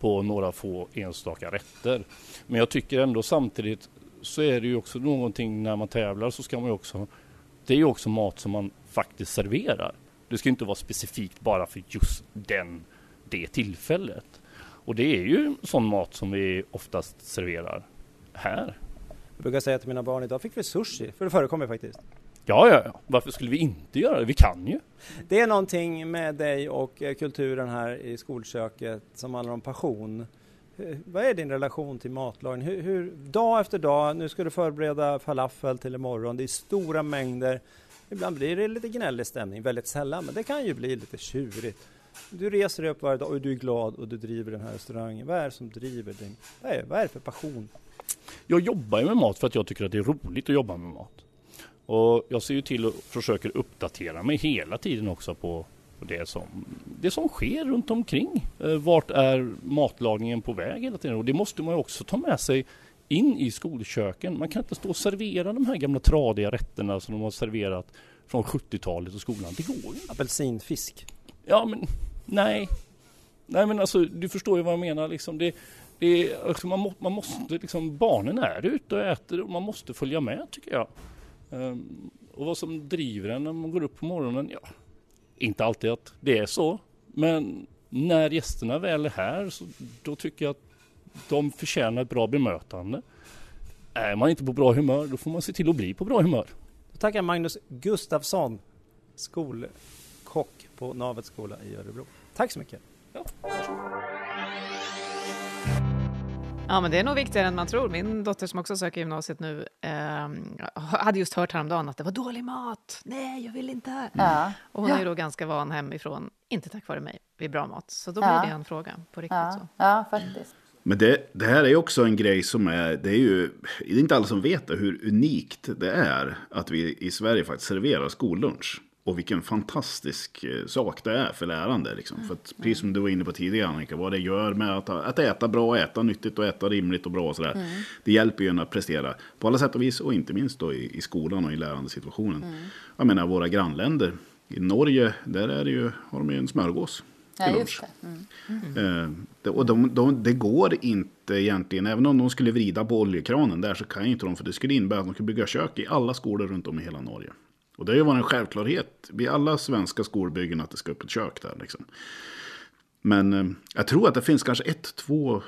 på några få enstaka rätter. Men jag tycker ändå samtidigt så är det ju också någonting när man tävlar så ska man ju också det är ju också mat som man faktiskt serverar. Det ska inte vara specifikt bara för just den, det tillfället. Och det är ju sån mat som vi oftast serverar här. Jag brukar säga till mina barn, idag fick vi sushi, för det förekommer faktiskt. Ja, ja, ja. Varför skulle vi inte göra det? Vi kan ju. Det är någonting med dig och eh, kulturen här i skolköket som handlar om passion. Vad är din relation till matlagning? Hur, hur, dag efter dag, nu ska du förbereda falafel till imorgon. Det är stora mängder. Ibland blir det lite gnällig stämning, väldigt sällan, men det kan ju bli lite tjurigt. Du reser dig upp varje dag och du är glad och du driver den här restaurangen. Vad är det som driver dig? Vad är, vad är det för passion? Jag jobbar ju med mat för att jag tycker att det är roligt att jobba med mat. Och jag ser ju till och försöker uppdatera mig hela tiden också på det som, det som sker runt omkring. Eh, vart är matlagningen på väg hela tiden? Och det måste man ju också ta med sig in i skolköken. Man kan inte stå och servera de här gamla tradiga rätterna som de har serverat från 70-talet i skolan. Det går inte. Apelsinfisk. Ja, men nej. Nej, men alltså du förstår ju vad jag menar liksom. Det, det, alltså, man, må, man måste liksom, barnen är ute och äter och man måste följa med tycker jag. Um, och vad som driver en när man går upp på morgonen, ja, inte alltid att det är så. Men när gästerna väl är här så då tycker jag att de förtjänar ett bra bemötande. Är man inte på bra humör då får man se till att bli på bra humör. Jag tackar Magnus Gustafsson, skolkock på Navets skola i Örebro. Tack så mycket. Ja. Ja, men det är nog viktigare än man tror. Min dotter som också söker gymnasiet nu eh, hade just hört häromdagen att det var dålig mat. Nej, jag vill inte. Ja. Och hon är ju då ganska van hemifrån, inte tack vare mig, vid bra mat. Så då blir Ja. det en fråga på riktigt. Ja, Så. ja faktiskt. Men det, det här är också en grej som är, det är ju, det är inte alla som vet det, hur unikt det är att vi i Sverige faktiskt serverar skollunch. Och vilken fantastisk eh, sak det är för lärande. Liksom. För att, precis som du var inne på tidigare Annika, vad det gör med att, att äta bra, äta nyttigt och äta rimligt och bra och sådär. Det hjälper ju en att prestera på alla sätt och vis och inte minst då i, i skolan och i lärandesituationen. Jag menar våra grannländer, i Norge, där är det ju, har de ju en smörgås. Ja, just det. Mm. Eh, det, och de, de, det går inte egentligen, även om de skulle vrida på oljekranen där så kan ju inte de, för det skulle innebära att de skulle bygga kök i alla skolor runt om i hela Norge. Och det har ju varit en självklarhet vid alla svenska skolbyggen att det ska upp ett kök där. Liksom. Men eh, jag tror att det finns kanske ett, två,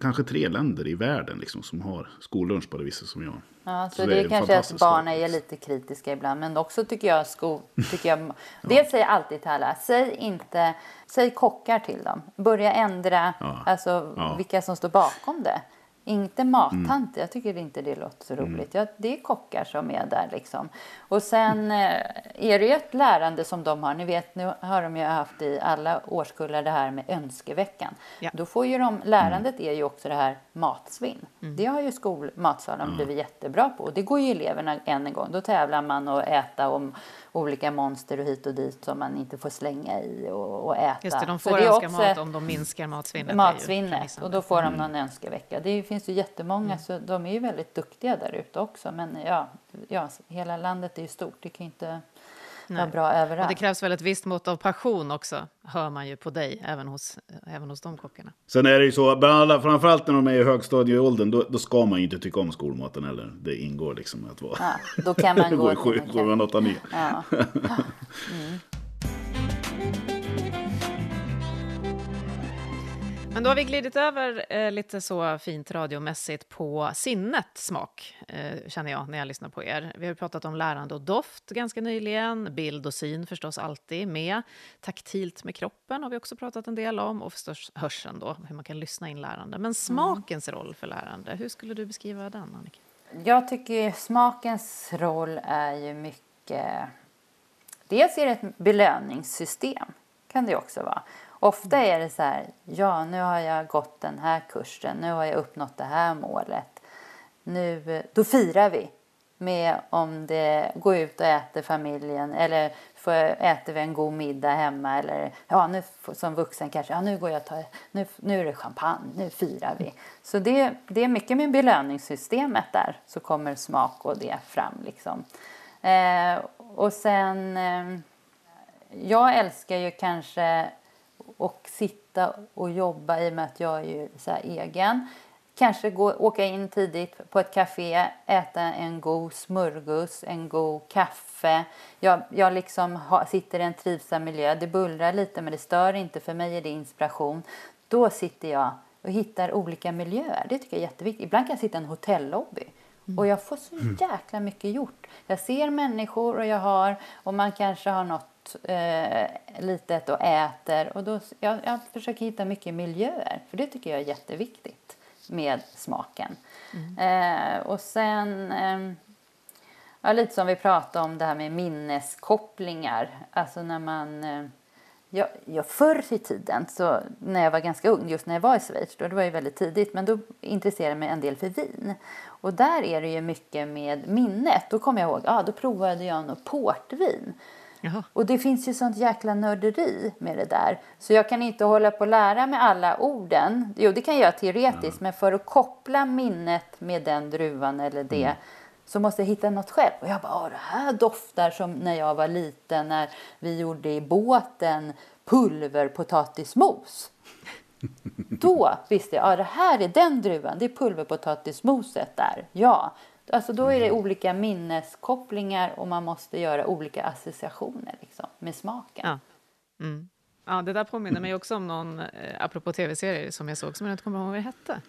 kanske tre länder i världen liksom, som har skollunch på det viset som jag. Ja, så, Så det det, är kanske att barnen är lite kritiska ibland. Men också tycker jag, sko, tycker jag Dels säger jag alltid till alla, säg inte, säg kockar till dem. Börja ändra Ja. alltså, Ja. Vilka som står bakom det. Inte mattanter, jag tycker inte det låter så roligt. Ja, det är kockar som är där liksom. Och sen eh, är det ju ett lärande som de har. Ni vet, nu har de ju haft i alla årskullar det här med önskeveckan. Ja. Då får ju de, lärandet är ju också det här matsvinn. Mm. Det har ju skolmatsalen blivit jättebra på. Och det går ju eleverna än en gång. Då tävlar man och äta om olika monster och hit och dit som man inte får slänga i och, och äta. Just det, de Så får det är önska också mat om de minskar matsvinnet. matsvinnet och då får de någon önskevecka. Det finns ju jättemånga så de är ju väldigt duktiga där ute också. Men ja, ja, hela landet är ju stort. Det kan ju inte vara Nej. bra Och överallt. det krävs väl ett visst mått av passion också, hör man ju på dig, även hos, även hos de kockarna. Sen är det ju så, bland alla, framförallt när de är i högstadieåldern, då, då ska man ju inte tycka om skolmaten heller. Det ingår liksom att vara... Ja, då kan man det gå till sju, kaffe. åttan, nio. Ja. Men då har vi glidit över eh, lite så fint radiomässigt på sinnet smak, eh, känner jag när jag lyssnar på er. Vi har pratat om lärande och doft ganska nyligen, bild och syn förstås alltid med. Taktilt med kroppen har vi också pratat en del om och förstås hörseln då, hur man kan lyssna in lärande. Men smakens roll för lärande, hur skulle du beskriva den, Annika? Jag tycker smakens roll är ju mycket... Dels är det ett belöningssystem, kan det också vara. Ofta är det så här, ja nu har jag gått den här kursen, nu har jag uppnått det här målet. Nu, då firar vi. med om det går ut och äter familjen eller får äter vi en god middag hemma eller ja, nu som vuxen kanske, ja nu går jag ta, nu, nu är det champagne, nu firar vi. Så det, det är mycket med belöningssystemet där så kommer smak och det fram liksom. Eh, och sen, eh, jag älskar ju kanske att sitta och jobba i och med att jag är ju så egen. Kanske gå, åka in tidigt på ett café, äta en god smörgås, en god kaffe. Jag, jag liksom har, sitter i en trivsam miljö. Det bullrar lite men det stör inte. För mig är det inspiration. Då sitter jag och hittar olika miljöer. Det tycker jag är jätteviktigt. Ibland kan jag sitta i en hotellobby och jag får så jäkla mycket gjort. Jag ser människor och jag har, och man kanske har något eh, litet och äter. Och då, jag, jag försöker hitta mycket miljöer, för det tycker jag är jätteviktigt med smaken. Mm. Eh, och sen, eh, ja, lite som vi pratade om det här med minneskopplingar. Alltså när man eh, jag, jag, förr i tiden, så när jag var ganska ung, just när jag var i Schweiz, då, det var ju väldigt tidigt, men då intresserade jag mig en del för vin. Och där är det ju mycket med minnet. Då kommer jag ihåg, ja, då provade jag något portvin. Jaha. Och det finns ju sånt jäkla nörderi med det där. Så jag kan inte hålla på att lära mig alla orden. Jo, det kan jag göra teoretiskt, ja. men för att koppla minnet med den druvan eller det mm så måste jag hitta något själv. Och jag bara, det här doftar som när jag var liten när vi gjorde i båten pulverpotatismos. Då visste jag, ja det här är den druvan, det är pulverpotatismoset där. Ja, alltså då är det olika minneskopplingar och man måste göra olika associationer liksom, med smaken. Ja. Mm. Ja, det där påminner mig också om någon, eh, apropå tv-serier, som jag såg, som jag inte kommer ihåg vad det hette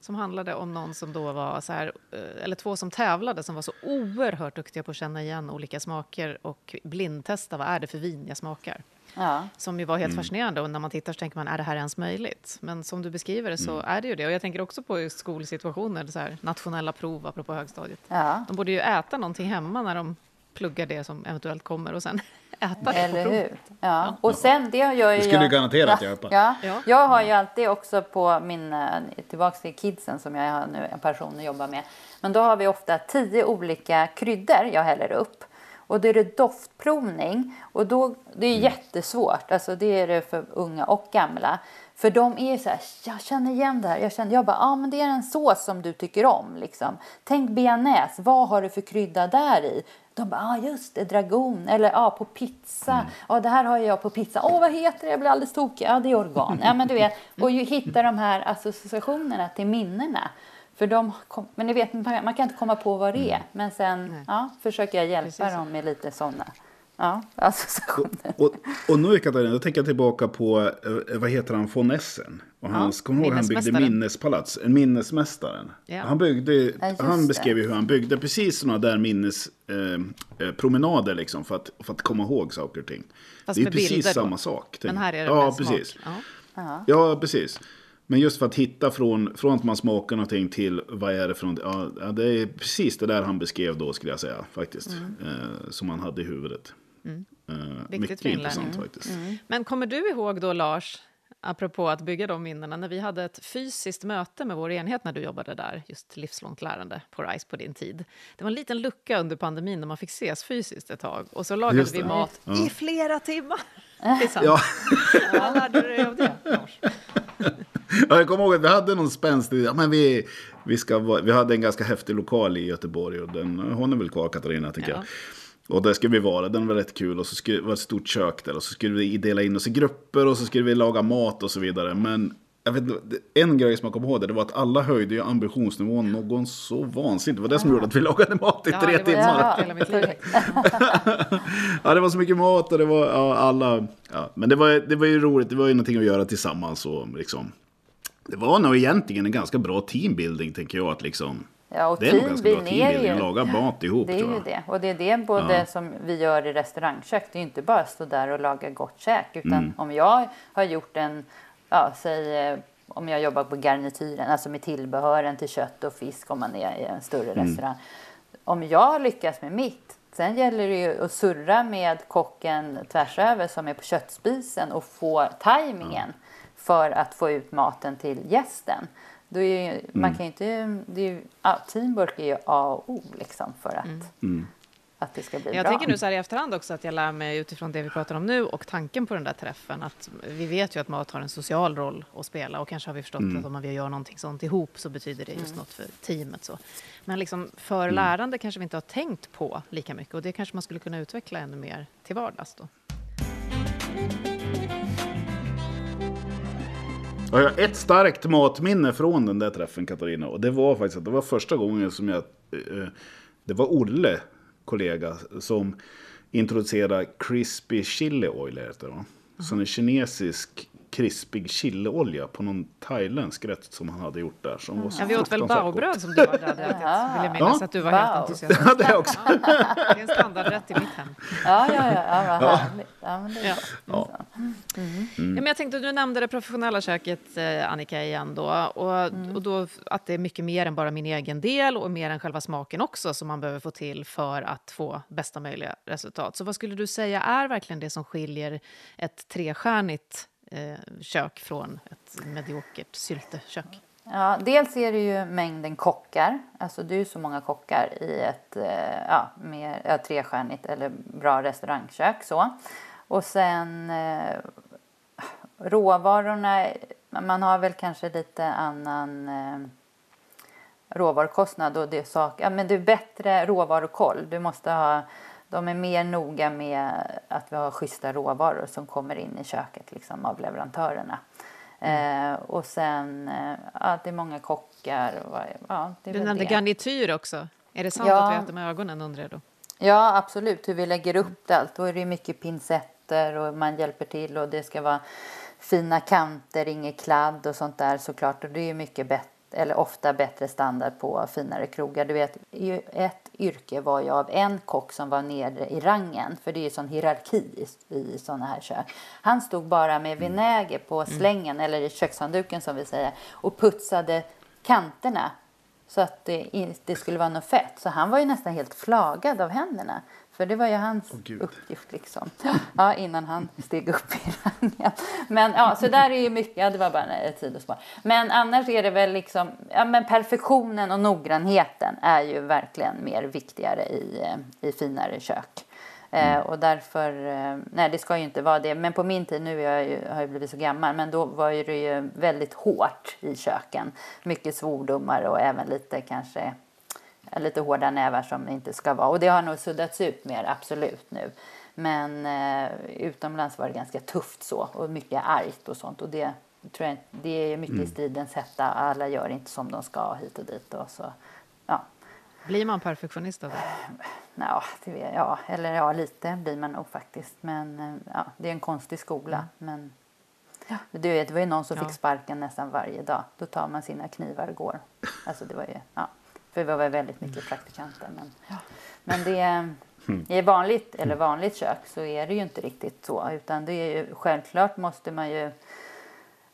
som handlade om någon som då var så här, eh, eller två som tävlade som var så oerhört duktiga på att känna igen olika smaker och blindtesta vad är det för vin jag smakar. Ja. Som ju var helt mm. fascinerande och när man tittar så tänker man, är det här ens möjligt? Men som du beskriver det så mm. är det ju det. Och jag tänker också på just skolsituationer, så här, nationella prov apropå högstadiet. Ja. De borde ju äta någonting hemma när de plugga det som eventuellt kommer och sen äta det Eller hur? Ja. Och sen det gör ju Det skulle du garanterat göra. Ja. ja. Jag har ju alltid också på min, eh, tillbaks till kidsen som jag har nu en person att jobba med. Men då har vi ofta tio olika kryddor jag häller upp. Och då är det doftprovning. Och då, det är mm. jättesvårt, alltså det är det för unga och gamla. För de är så här, jag känner igen det här. Jag, känner, jag bara, ja men det är en sås som du tycker om. Liksom. Tänk bearnaise, vad har du för krydda där i? De bara, ah, just det, dragon. Eller ja, ah, på pizza. Mm. Ah, det här har jag på pizza. Åh, oh, vad heter det? Jag blir alldeles tokig. Ja, det är organ. Ja, men du vet. Och ju hitta de här associationerna till minnena. För de, men ni vet, man kan inte komma på vad det är. Mm. Men sen ja, försöker jag hjälpa Precis. dem med lite sådana. Ja, associationer. Och, och, och nu Katarina, då tänker jag tillbaka på, eh, vad heter han, von Essen? Och hans, ja, kommer ihåg han byggde minnespalats, en minnesmästaren. Ja. Han, byggde, ja, han beskrev ju hur han byggde precis sådana där minnespromenader eh, eh liksom, för, att, för att komma ihåg saker och ting. Fast det är precis bilder samma då. sak. Men här är det ja, precis. Ja. ja, precis. Men just för att hitta från, från att man smakar någonting till vad är det för någonting. Ja, det är precis det där han beskrev då skulle jag säga faktiskt. Mm. Eh, som han hade i huvudet. Mm. Uh, mycket intressant mm. faktiskt. Mm. Men kommer du ihåg då, Lars, apropå att bygga de minnena, när vi hade ett fysiskt möte med vår enhet när du jobbade där, just livslångt lärande på RISE på din tid. Det var en liten lucka under pandemin när man fick ses fysiskt ett tag och så lagade vi mat ja. i flera timmar. Ja. Vad lärde du dig av det, Lars? Ja, jag kommer ihåg att vi hade någon spänstig, ja, men vi, vi, ska, vi hade en ganska häftig lokal i Göteborg och den, hon är väl kvar Katarina tycker ja. jag. Och där skulle vi vara, den var rätt kul. Och så skulle, var det ett stort kök där. Och så skulle vi dela in oss i grupper och så skulle vi laga mat och så vidare. Men jag vet, en grej som jag kommer ihåg det, det var att alla höjde ju ambitionsnivån någon så vansinnigt. Det var det som gjorde att vi lagade mat i ja, tre timmar. ja, det var så mycket mat och det var ja, alla. Ja. Men det var, det var ju roligt, det var ju någonting att göra tillsammans. Och liksom, det var nog egentligen en ganska bra teambuilding tänker jag. Att liksom, Ja, och det är nog ganska bra teambuilding att laga mat ihop. Det är ju det. Och det är det både ja. som vi gör i restaurangkök. Det är ju inte bara att stå där och laga gott käk. Utan mm. om jag har gjort en, ja, säg eh, om jag jobbar på garnityren, alltså med tillbehören till kött och fisk om man är i en större mm. restaurang. Om jag lyckas med mitt, sen gäller det ju att surra med kocken tvärs över som är på köttspisen och få tajmingen mm. För att få ut maten till gästen. Då är ju, Man kan ju inte... Det är ju, teamwork är ju A och O liksom för att, Mm. att det ska bli Jag bra. tänker nu så här i efterhand också att jag lär mig utifrån det vi pratar om nu och tanken på den där träffen att vi vet ju att mat har en social roll att spela och kanske har vi förstått att om man vill göra någonting sånt ihop så betyder det just något för teamet. Så. Men liksom för lärande kanske vi inte har tänkt på lika mycket och det kanske man skulle kunna utveckla ännu mer till vardags då. Jag har ett starkt matminne från den där träffen Katarina. Och det var faktiskt att det var första gången som jag... Eh, det var Olle, kollega, som introducerade crispy chili oil. Heter det, va? Som en kinesisk krispig chiliolja på någon thailändsk rätt som han hade gjort där. Som var så Ja, vi åt väl baobröd som du hade ätit, vill jag minnas Ja. att du var Wow. helt entusiastisk. Ja, det också. Det är en standardrätt i mitt hem. Ja, ja, ja, ja. Ja, men Ja. Ja. Ja, men jag tänkte, du nämnde det professionella köket, eh, Annika, igen då. Och, och då att det är mycket mer än bara min egen del och mer än själva smaken också som man behöver få till för att få bästa möjliga resultat. Så vad skulle du säga är verkligen det som skiljer ett trestjärnigt eh, kök från ett mediokert syltekök? Ja, dels är det ju mängden kockar. Alltså det är ju så många kockar i ett eh, ja, mer, ja, trestjärnigt eller bra restaurangkök. Så. Och sen eh, råvarorna. Man har väl kanske lite annan eh, råvarukostnad och det är, sak, ja, men det är bättre råvarukoll. Du måste ha, de är mer noga med att vi har schyssta råvaror som kommer in i köket liksom, av leverantörerna. Eh, och sen, eh, ja, det är många kockar. Och, ja, det är Du nämnde det. garnityr också. Är det sant Ja. att vi äter med ögonen, undrar jag då? Ja, absolut. Hur vi lägger upp det. Allt. Då är det mycket pincetter och man hjälper till och det ska vara fina kanter, inget kladd och sånt där såklart. Och det är mycket bättre eller ofta bättre standard på finare krogar. Du vet, ett yrke var jag av en kock som var nere i rangen, för det är ju sån hierarki i, i sådana här kök. Han stod bara med vinäger på slängen, eller i kökshandduken som vi säger, och putsade kanterna så att det inte skulle vara något fett. Så han var ju nästan helt flagad av händerna. För det var ju hans Gud. uppgift liksom. Ja, innan han steg upp i rangen. Men ja, så där är ju mycket, ja det var bara ett sidospår. Men annars är det väl liksom, ja men perfektionen och noggrannheten är ju verkligen mer viktigare i, eh, i finare kök. Eh, och därför, eh, nej det ska ju inte vara det, men på min tid, nu är jag ju, har jag blivit så gammal, men då var ju det ju väldigt hårt i köken. Mycket svordomar och även lite kanske lite hårda nävar som inte ska vara. Och det har nog suddats ut mer, absolut nu. Men eh, utomlands var det ganska tufft så och mycket argt och sånt. Och det tror jag det är mycket i stridens hetta. Alla gör inte som de ska hit och dit och så. Ja, Blir man perfektionist av det? ja, det vet, ja eller ja, lite blir man nog faktiskt. Men eh, ja, det är en konstig skola. Men du vet, det var ju någon som Ja. fick sparken nästan varje dag. Då tar man sina knivar och går. Alltså det var ju, ja. För vi var väldigt mycket praktikanter. Men, men det, i vanligt, eller vanligt kök så är det ju inte riktigt så. Utan det är ju, självklart måste man ju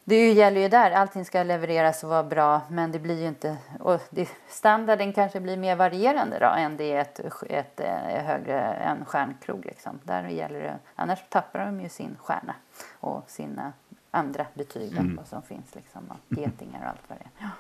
det gäller ju där, allting ska levereras och vara bra men det blir ju inte, och det, standarden kanske blir mer varierande då än det är ett, ett, eh, högre, en stjärnkrog liksom. Där gäller det, annars tappar de ju sin stjärna och sina andra betyg vad som finns liksom, och getingar och allt vad det är. Ja.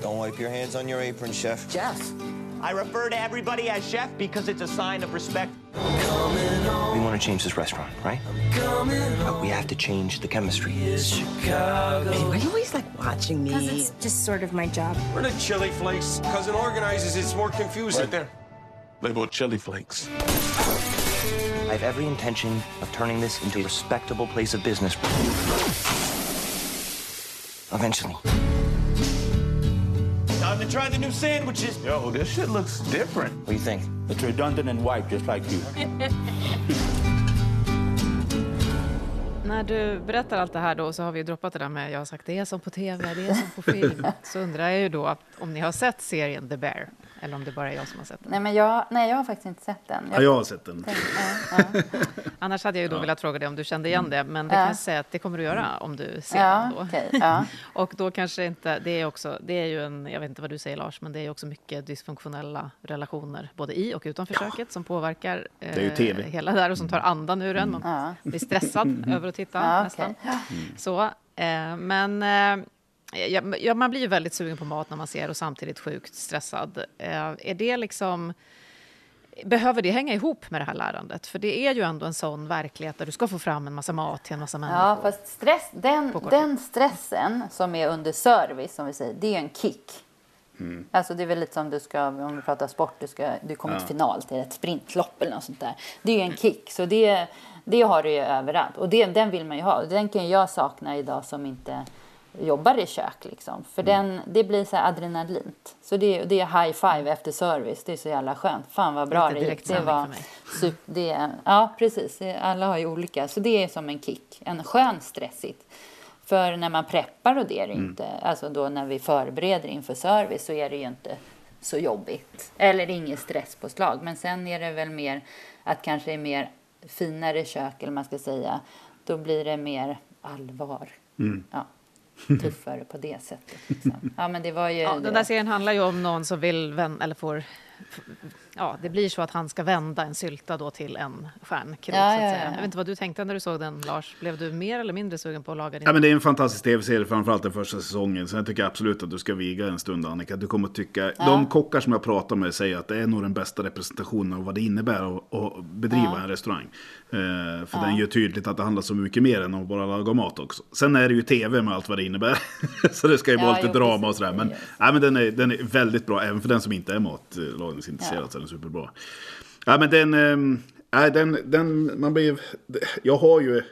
Don't wipe your hands on your apron, chef. Jeff. I refer to everybody as chef because it's a sign of respect. We want to change this restaurant, right? But we have to change the chemistry. Hey, why are you always like watching me? Because me? it's just sort of my job. We're the chili flakes. Cousin organizes, it's more confusing. Right there. Labeled chili flakes. I have every intention of turning this into a respectable place of business. Eventually. Time to try the new sandwiches. Yo, this shit looks different. What do you think? It's redundant and white, just like you. När du berättar allt det här då, så har vi ju droppat det där med, jag har sagt det är som på tv, det är som på film. Så undrar jag ju då om ni har sett serien The Bear, Eller om det bara är jag som har sett den. Nej, men jag, nej, jag har faktiskt inte sett den. Ja, jag har sett den. Tänk, ja, ja. Annars hade jag ju då Ja. velat fråga dig om du kände igen det, men det Ja. kan jag säga att det kommer du göra om du ser Ja, den då. ja. och då kanske inte, det är också, det är ju en, jag vet inte vad du säger Lars, men det är ju också mycket dysfunktionella relationer, både i och utanför köket, som påverkar eh, är ju TV. hela där och som tar andan ur en. Man Ja. blir stressad över att titta Ja, nästan. Så, eh, men eh, ja, ja, man blir ju väldigt sugen på mat när man ser och samtidigt sjukt stressad. Eh, är det liksom... Behöver det hänga ihop med det här lärandet? För det är ju ändå en sån verklighet där du ska få fram en massa mat till en massa människor. Ja, fast stress, den, den stressen som är under service, som vi säger, det är en kick. Mm. Alltså det är väl lite som du ska, om vi pratar sport, du, ska, du kommer till final till ett sprintlopp eller något sånt där. Det är ju en kick, så det, det har du ju överallt. Och det, den vill man ju ha. Den kan jag sakna idag som inte jobbar i kök liksom. För den, det blir så adrenalint. Så det, det är high five efter service. Det är så jävla skönt. Fan vad bra Lite det gick. Det var super, det, Ja, precis. Alla har ju olika. Så det är som en kick. En skön stressigt. För när man preppar och det är det inte, alltså då när vi förbereder inför service så är det ju inte så jobbigt. Eller inget stresspåslag. Men sen är det väl mer att kanske är mer finare kök eller man ska säga. Då blir det mer allvar. Ja, tuffare på det sättet. Liksom. Ja, men det var ju... Ja, den där serien handlar ju om någon som vill vända, eller får... Ja, det blir så att han ska vända en sylta då till en stjärnkrok, Ja, så att ja, säga. ja. Jag vet inte vad du tänkte när du såg den, Lars. Blev du mer eller mindre sugen på att laga din? Ja, men det är en fantastisk tv-serie, framförallt den första säsongen. Sen tycker jag absolut att du ska viga en stund, Annika. Du kommer att tycka... De kockar som jag pratar med säger att det är nog den bästa representationen av vad det innebär att, att bedriva en restaurang. Eh, för den gör tydligt att det handlar så mycket mer än att bara laga mat också. Sen är det ju tv med allt vad det innebär. så det ska ju vara Ja, lite jo, drama och sådär. Men, Yes. nej, men den, är, den är väldigt bra, även för den som inte är matlagningsintresserad så är den superbra. Ja, men den... Nej, den, den, man blir... Jag har ju...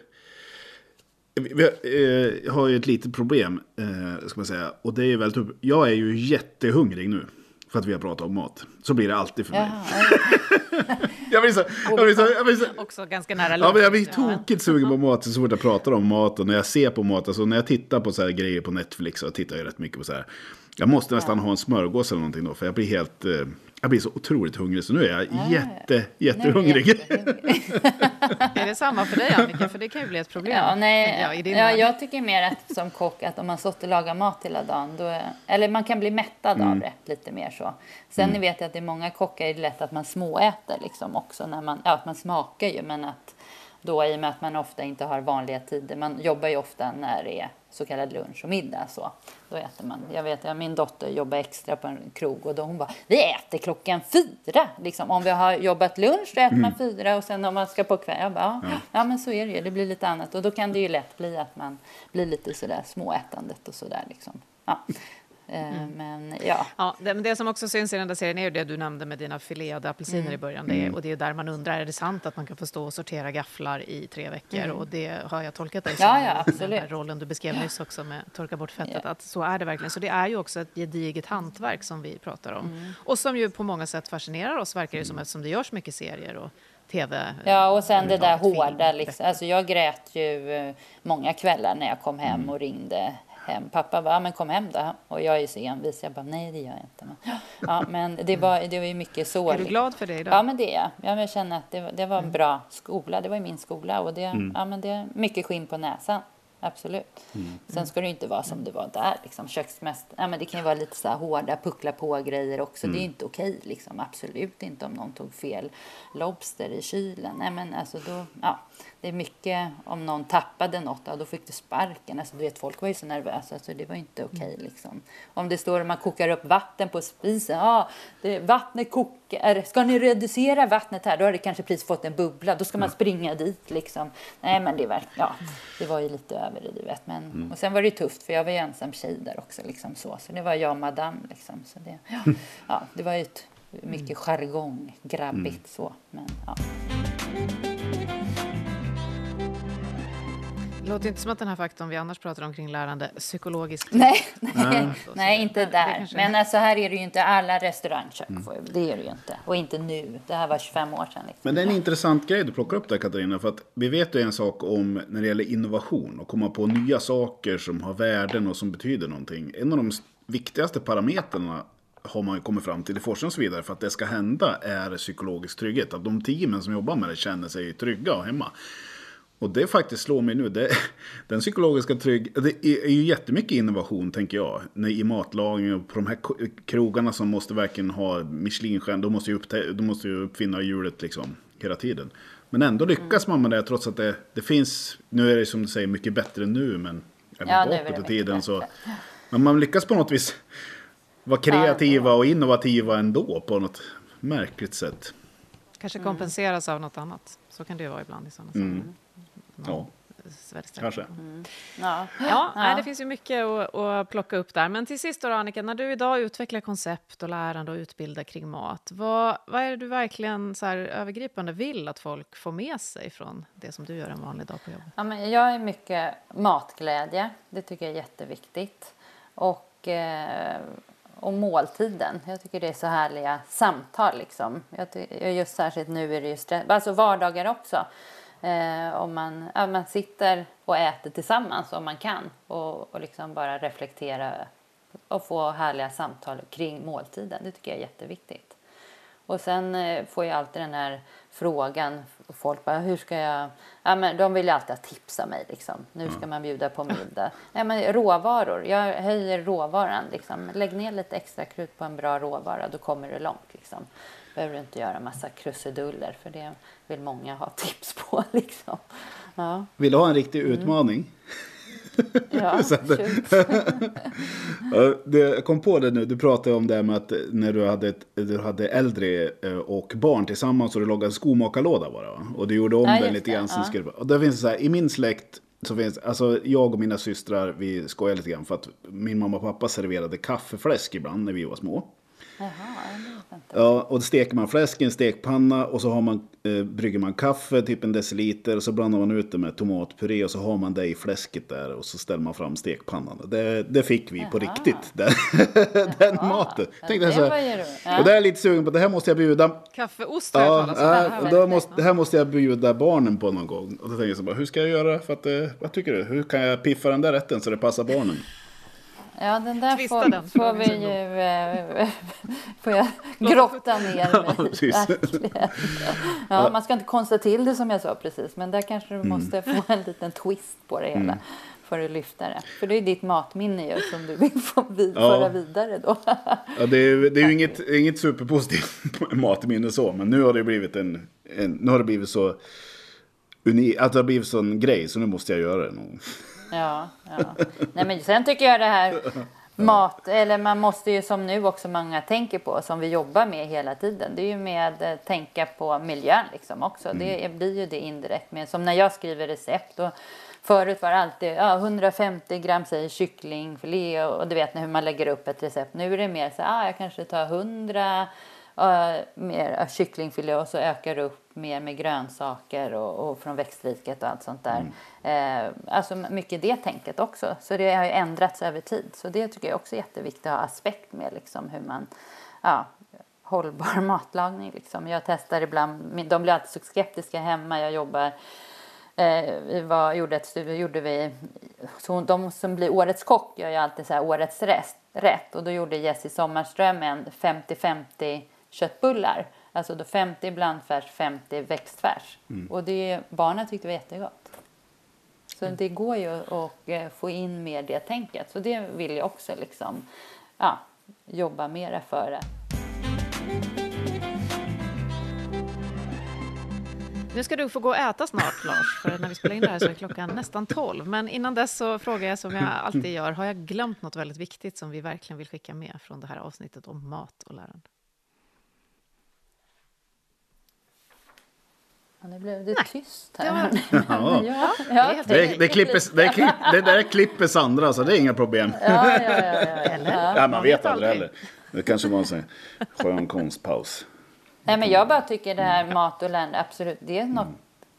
Eh, jag har ju ett litet problem, eh, ska man säga. Och det är väldigt upp. Jag är ju jättehungrig nu. För att vi har pratat om mat. Så blir det alltid för mig. Jag blir så... Jag blir så, jag blir så Också ganska nära Ja, men jag blir tokigt sugen på mat så fort jag pratar om mat och när jag ser på mat. Alltså när jag tittar på så här grejer på Netflix så tittar jag rätt mycket på så här. Jag måste nästan ha en smörgås eller någonting då för jag blir helt... Jag blir så otroligt hungrig så nu är jag jätte, jättehungrig. Är det samma för dig, Annika? För det kan ju bli ett problem. Ja, nej, ja, värld. jag tycker mer att som kock att om man suttit och lagat mat hela dagen, då är, eller man kan bli mättad av det lite mer så. Sen vet jag att det är många kockar är det lätt att man småäter liksom också när man, ja att man smakar ju men att då i och med att man ofta inte har vanliga tider, man jobbar ju ofta när det är så kallad lunch och middag så. Då äter man. Jag vet att min dotter jobbar extra på en krog och då hon bara, vi äter klockan fyra. Liksom, om vi har jobbat lunch då äter man fyra och sen om man ska på kväll. Jag bara, ja, ja men så är det ju, det blir lite annat. Och då kan det ju lätt bli att man blir lite sådär småätandet och sådär liksom. Ja. Eh, Men ja. Ja, det, men det som också syns i den där serien är ju det du nämnde med dina filerade apelsiner Mm. i början. Det är, och det är där man undrar, är det sant att man kan få stå och sortera gafflar i tre veckor? Och det har jag tolkat dig som, Mm. Ja, ja, den absolut. här rollen du beskrev nyss också med torka bort fettet, Ja. att så är det verkligen. Så det är ju också ett gediget hantverk som vi pratar om. Mm. Och som ju på många sätt fascinerar oss, verkar det som, eftersom det görs mycket serier och tv. Ja, och sen det där överhuvudtaget, film, hårda. Liksom. Alltså jag grät ju eh, många kvällar när jag kom hem och ringde hem. Pappa bara, "Ja, men kom hem då. Och jag är ju så envis. Jag bara, nej det gör jag inte. Men, ja, men det var, det var ju mycket så. Är du liksom. glad för det idag? Ja, men det är jag. Jag känner att det, var- det var en bra skola. Det var ju min skola. Och det, ja, men det är mycket skinn på näsan. Absolut. Sen ska det ju inte vara som det var där. Liksom. Köksmästare. Ja, men det kan ju vara lite så här hårda puckla på-grejer också. Det är inte okej. Liksom. Absolut inte om någon tog fel lobster i kylen. Nej, men alltså då, ja, det är mycket om någon tappade något. Ja, då fick du sparken. Alltså, du vet, folk var ju så nervösa. Så det var inte okej. Liksom. Om det står att man kokar upp vatten på spisen. Ja, det, vattnet kokar. Ska ni reducera vattnet här? Då har det kanske precis fått en bubbla. Då ska man springa dit. Liksom. Nej, men det var, ja, det var ju lite överdrivet. Men, Och sen var det tufft för jag var ju ensam tjej där också. Liksom så. så det var jag och madame. Liksom. Så det, ja, ja, det var ju ett, mycket jargong, grabbigt så. Men, ja. Låter inte som att den här faktorn vi annars pratar om kring lärande psykologiskt... Nej, nej, Så- nej, inte där. kanske- Men alltså här är det ju inte alla restaurangkök. jag- Det är det ju inte. Och inte nu. Det här var 25 år sedan. Liksom. Men det är en intressant grej du plockar upp där Katarina. För att vi vet ju en sak om när det gäller innovation och komma på nya saker som har värden och som betyder någonting. En av de viktigaste parametrarna har man ju kommit fram till i forskning och så vidare, för att det ska hända är psykologisk trygghet. Att de teamen som jobbar med det känner sig trygga och hemma. Och det faktiskt slår mig nu. Det, den psykologiska trygg... Det är ju jättemycket innovation, tänker jag. I matlagning och på de här krogarna som måste verkligen ha Michelinstjärna. De måste ju, upptä- de måste ju uppfinna hjulet liksom hela tiden. Men ändå lyckas man med det trots att det, det finns... Nu är det som du säger mycket bättre nu, men även Ja, bakåt i tiden så... Men man lyckas på något vis vara kreativa och innovativa ändå på något märkligt sätt. Kanske Mm. kompenseras av något annat. Så kan det ju vara ibland i sådana Mm. sammanhang. Ja, Väldigt säkert. kanske. Ja. Ja, Nej, det finns ju mycket att, att plocka upp där. Men till sist då, Annika, när du idag utvecklar koncept och lärande och utbildar kring mat, vad, vad är det du verkligen så här, övergripande vill att folk får med sig från det som du gör en vanlig dag på jobbet? Ja, men jag är mycket matglädje. Det tycker jag är jätteviktigt. Och, eh, och måltiden. Jag tycker det är så härliga samtal. Liksom. Jag just särskilt nu är det ju stress. Alltså vardagar också. Eh, om man, ja, man sitter och äter tillsammans om man kan. Och, och liksom bara reflektera och få härliga samtal kring måltiden. Det tycker jag är jätteviktigt. Och sen eh, får jag alltid den här frågan. Folk bara, hur ska jag... Ja, men de vill ju alltid ha tips av mig. Liksom. Nu ska man bjuda på middag. Ja, men råvaror. Jag höjer råvaran. Liksom. Lägg ner lite extra krut på en bra råvara. Då kommer du långt. Liksom. Behöver du inte göra massa krusiduller. För det vill många ha tips på. Liksom. Ja, Vill du ha en riktig utmaning? Så att- shoot. Ja, jag kom på det nu, du pratade om det här med att när du hade, ett, du hade äldre eh, och barn tillsammans och du lagade en skomakarlåda bara va? Och du gjorde om Ja, den lite grann. ja. skulle, och där finns så här, i min släkt så finns, alltså jag och mina systrar, vi skojar lite grann för att min mamma och pappa serverade kaffefläsk ibland när vi var små. Jaha, jag. Ja, och då steker man fläsk i en stekpanna och så har man, eh, brygger man kaffe, typ en deciliter, och så blandar man ut det med tomatpuré och så har man det i fläsket där och så ställer man fram stekpannan. Det, det fick vi på Jaha. riktigt, den, den maten. Tänkte jag det så här. Ja. och det är jag lite sugen på, det här måste jag bjuda. Kaffeost har jag Ja, här äh, då måste, det här måste jag bjuda barnen på någon gång. Och då tänker jag så bara, hur ska jag göra för att, eh, vad tycker du? Hur kan jag piffa den där rätten så det passar barnen? Ja, den där får, den, får vi ju... Eh, får jag grotta ner mig verkligen. Ja, man ska inte konsta till det som jag sa precis, men där kanske Mm. du måste få en liten twist på det hela för att lyfta det. För det är ditt matminne ju som du vill få vid, Ja. föra vidare då. Ja, det är, ju- det är ju inget, inget superpositivt matminne så, men nu har det blivit en, en nu har det blivit så unik, att det har blivit sån grej, så nu måste jag göra det. nog. Ja, ja. Nej, men sen tycker jag det här mat, eller man måste ju som nu också många tänker på, som vi jobbar med hela tiden, det är ju med att tänka på miljön liksom också. Det är- blir ju det indirekt med, som när jag skriver recept och Förut var det alltid ja, 150 gram säger kycklingfilé och, och du vet hur man lägger upp ett recept. Nu är det mer så ah, jag kanske tar 100 uh, mer uh, kycklingfilé och så ökar det upp mer med grönsaker och, och från växtriket och allt sånt där. Eh, alltså mycket det tänket också. Så det har ju ändrats över tid. Så det tycker jag också är jätteviktigt att ha aspekt med liksom hur man, ja, hållbar matlagning liksom. Jag testar ibland, de blir alltid så skeptiska hemma. Jag jobbar Eh, vi var, gjorde ett studie, gjorde vi, så de som blir årets kock gör ju alltid så årets rest, rätt och då gjorde Jessie Sommarström en 50-50 köttbullar. Alltså då 50 blandfärs, 50 växtfärs. Och det, barnen tyckte det var jättegott. Så det går ju att eh, få in mer det tänket. Så det vill jag också liksom, ja, jobba mera för. Det. Nu ska du få gå och äta snart, Lars, för när vi spelar in det här så är klockan nästan 12. Men innan dess så frågar jag som jag alltid gör, har jag glömt något väldigt viktigt som vi verkligen vill skicka med från det här avsnittet om mat och lärande? Nu blev det tyst här. ja, ja, helt Det, det, klipper, det, klipp, det där klipper Sandra, så det är inga problem. ja, ja, ja, ja, ja. Eller? Ja, man vet aldrig heller. Det kanske var en sån skön konstpaus. Nej, men jag bara tycker det här mat och lärande, absolut, det är något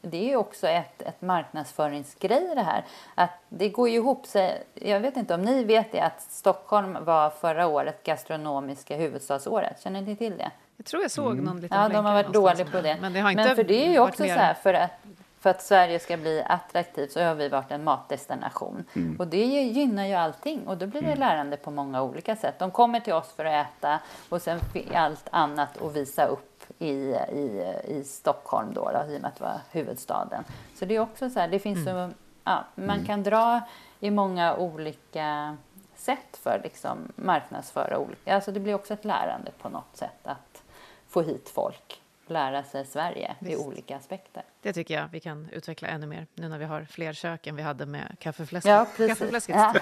det är ju också ett, ett marknadsföringsgrej det här. Att det går ju ihop sig. Jag vet inte om ni vet det att Stockholm var förra året gastronomiska huvudstadsåret. Känner ni till det? Jag tror jag såg någon liten Ja, de har varit dåliga på det. Men det har inte för det är ju också mer- så här för att för att Sverige ska bli attraktivt så har vi varit en matdestination. Mm. Och det gynnar ju allting och då blir det lärande på många olika sätt. De kommer till oss för att äta och sen allt annat att visa upp i, i, i Stockholm då, då, i och med att det var huvudstaden. Så det är också så här, det finns så, ja, man kan dra i många olika sätt för liksom marknadsföra olika, alltså det blir också ett lärande på något sätt att få hit folk, lära sig Sverige i Visst. olika aspekter. Det tycker jag vi kan utveckla ännu mer nu när vi har fler kök än vi hade med kaffefläsket. Ja, kaffefläsket.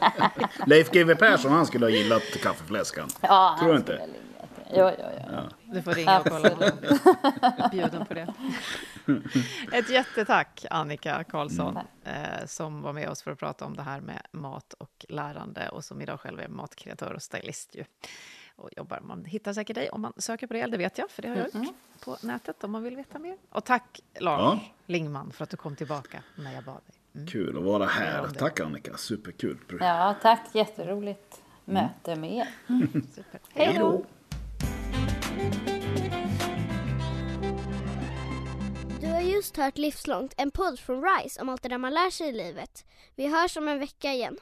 Ja. Leif GW Persson, han skulle ha gillat kaffefläskan. Ja, Tror du inte? Jo, jo, jo. Du får ringa och kolla. Absolut. Bjuden på det. Ett jättetack Annika Karlsson eh, som var med oss för att prata om det här med mat och lärande och som idag själv är matkreatör och stylist ju. Och jobbar. Man hittar säkert dig om man söker på det, det vet jag, för det har jag gjort på nätet om man vill veta mer. Och tack Lars Ja. Lingman för att du kom tillbaka när jag bad dig. Mm. Kul att vara här. Tack Annika, superkul. Ja, tack. Jätteroligt möte med er. Super. Hej då! Du har just hört Livslångt, en podd från RISE om allt det där man lär sig i livet. Vi hörs om en vecka igen.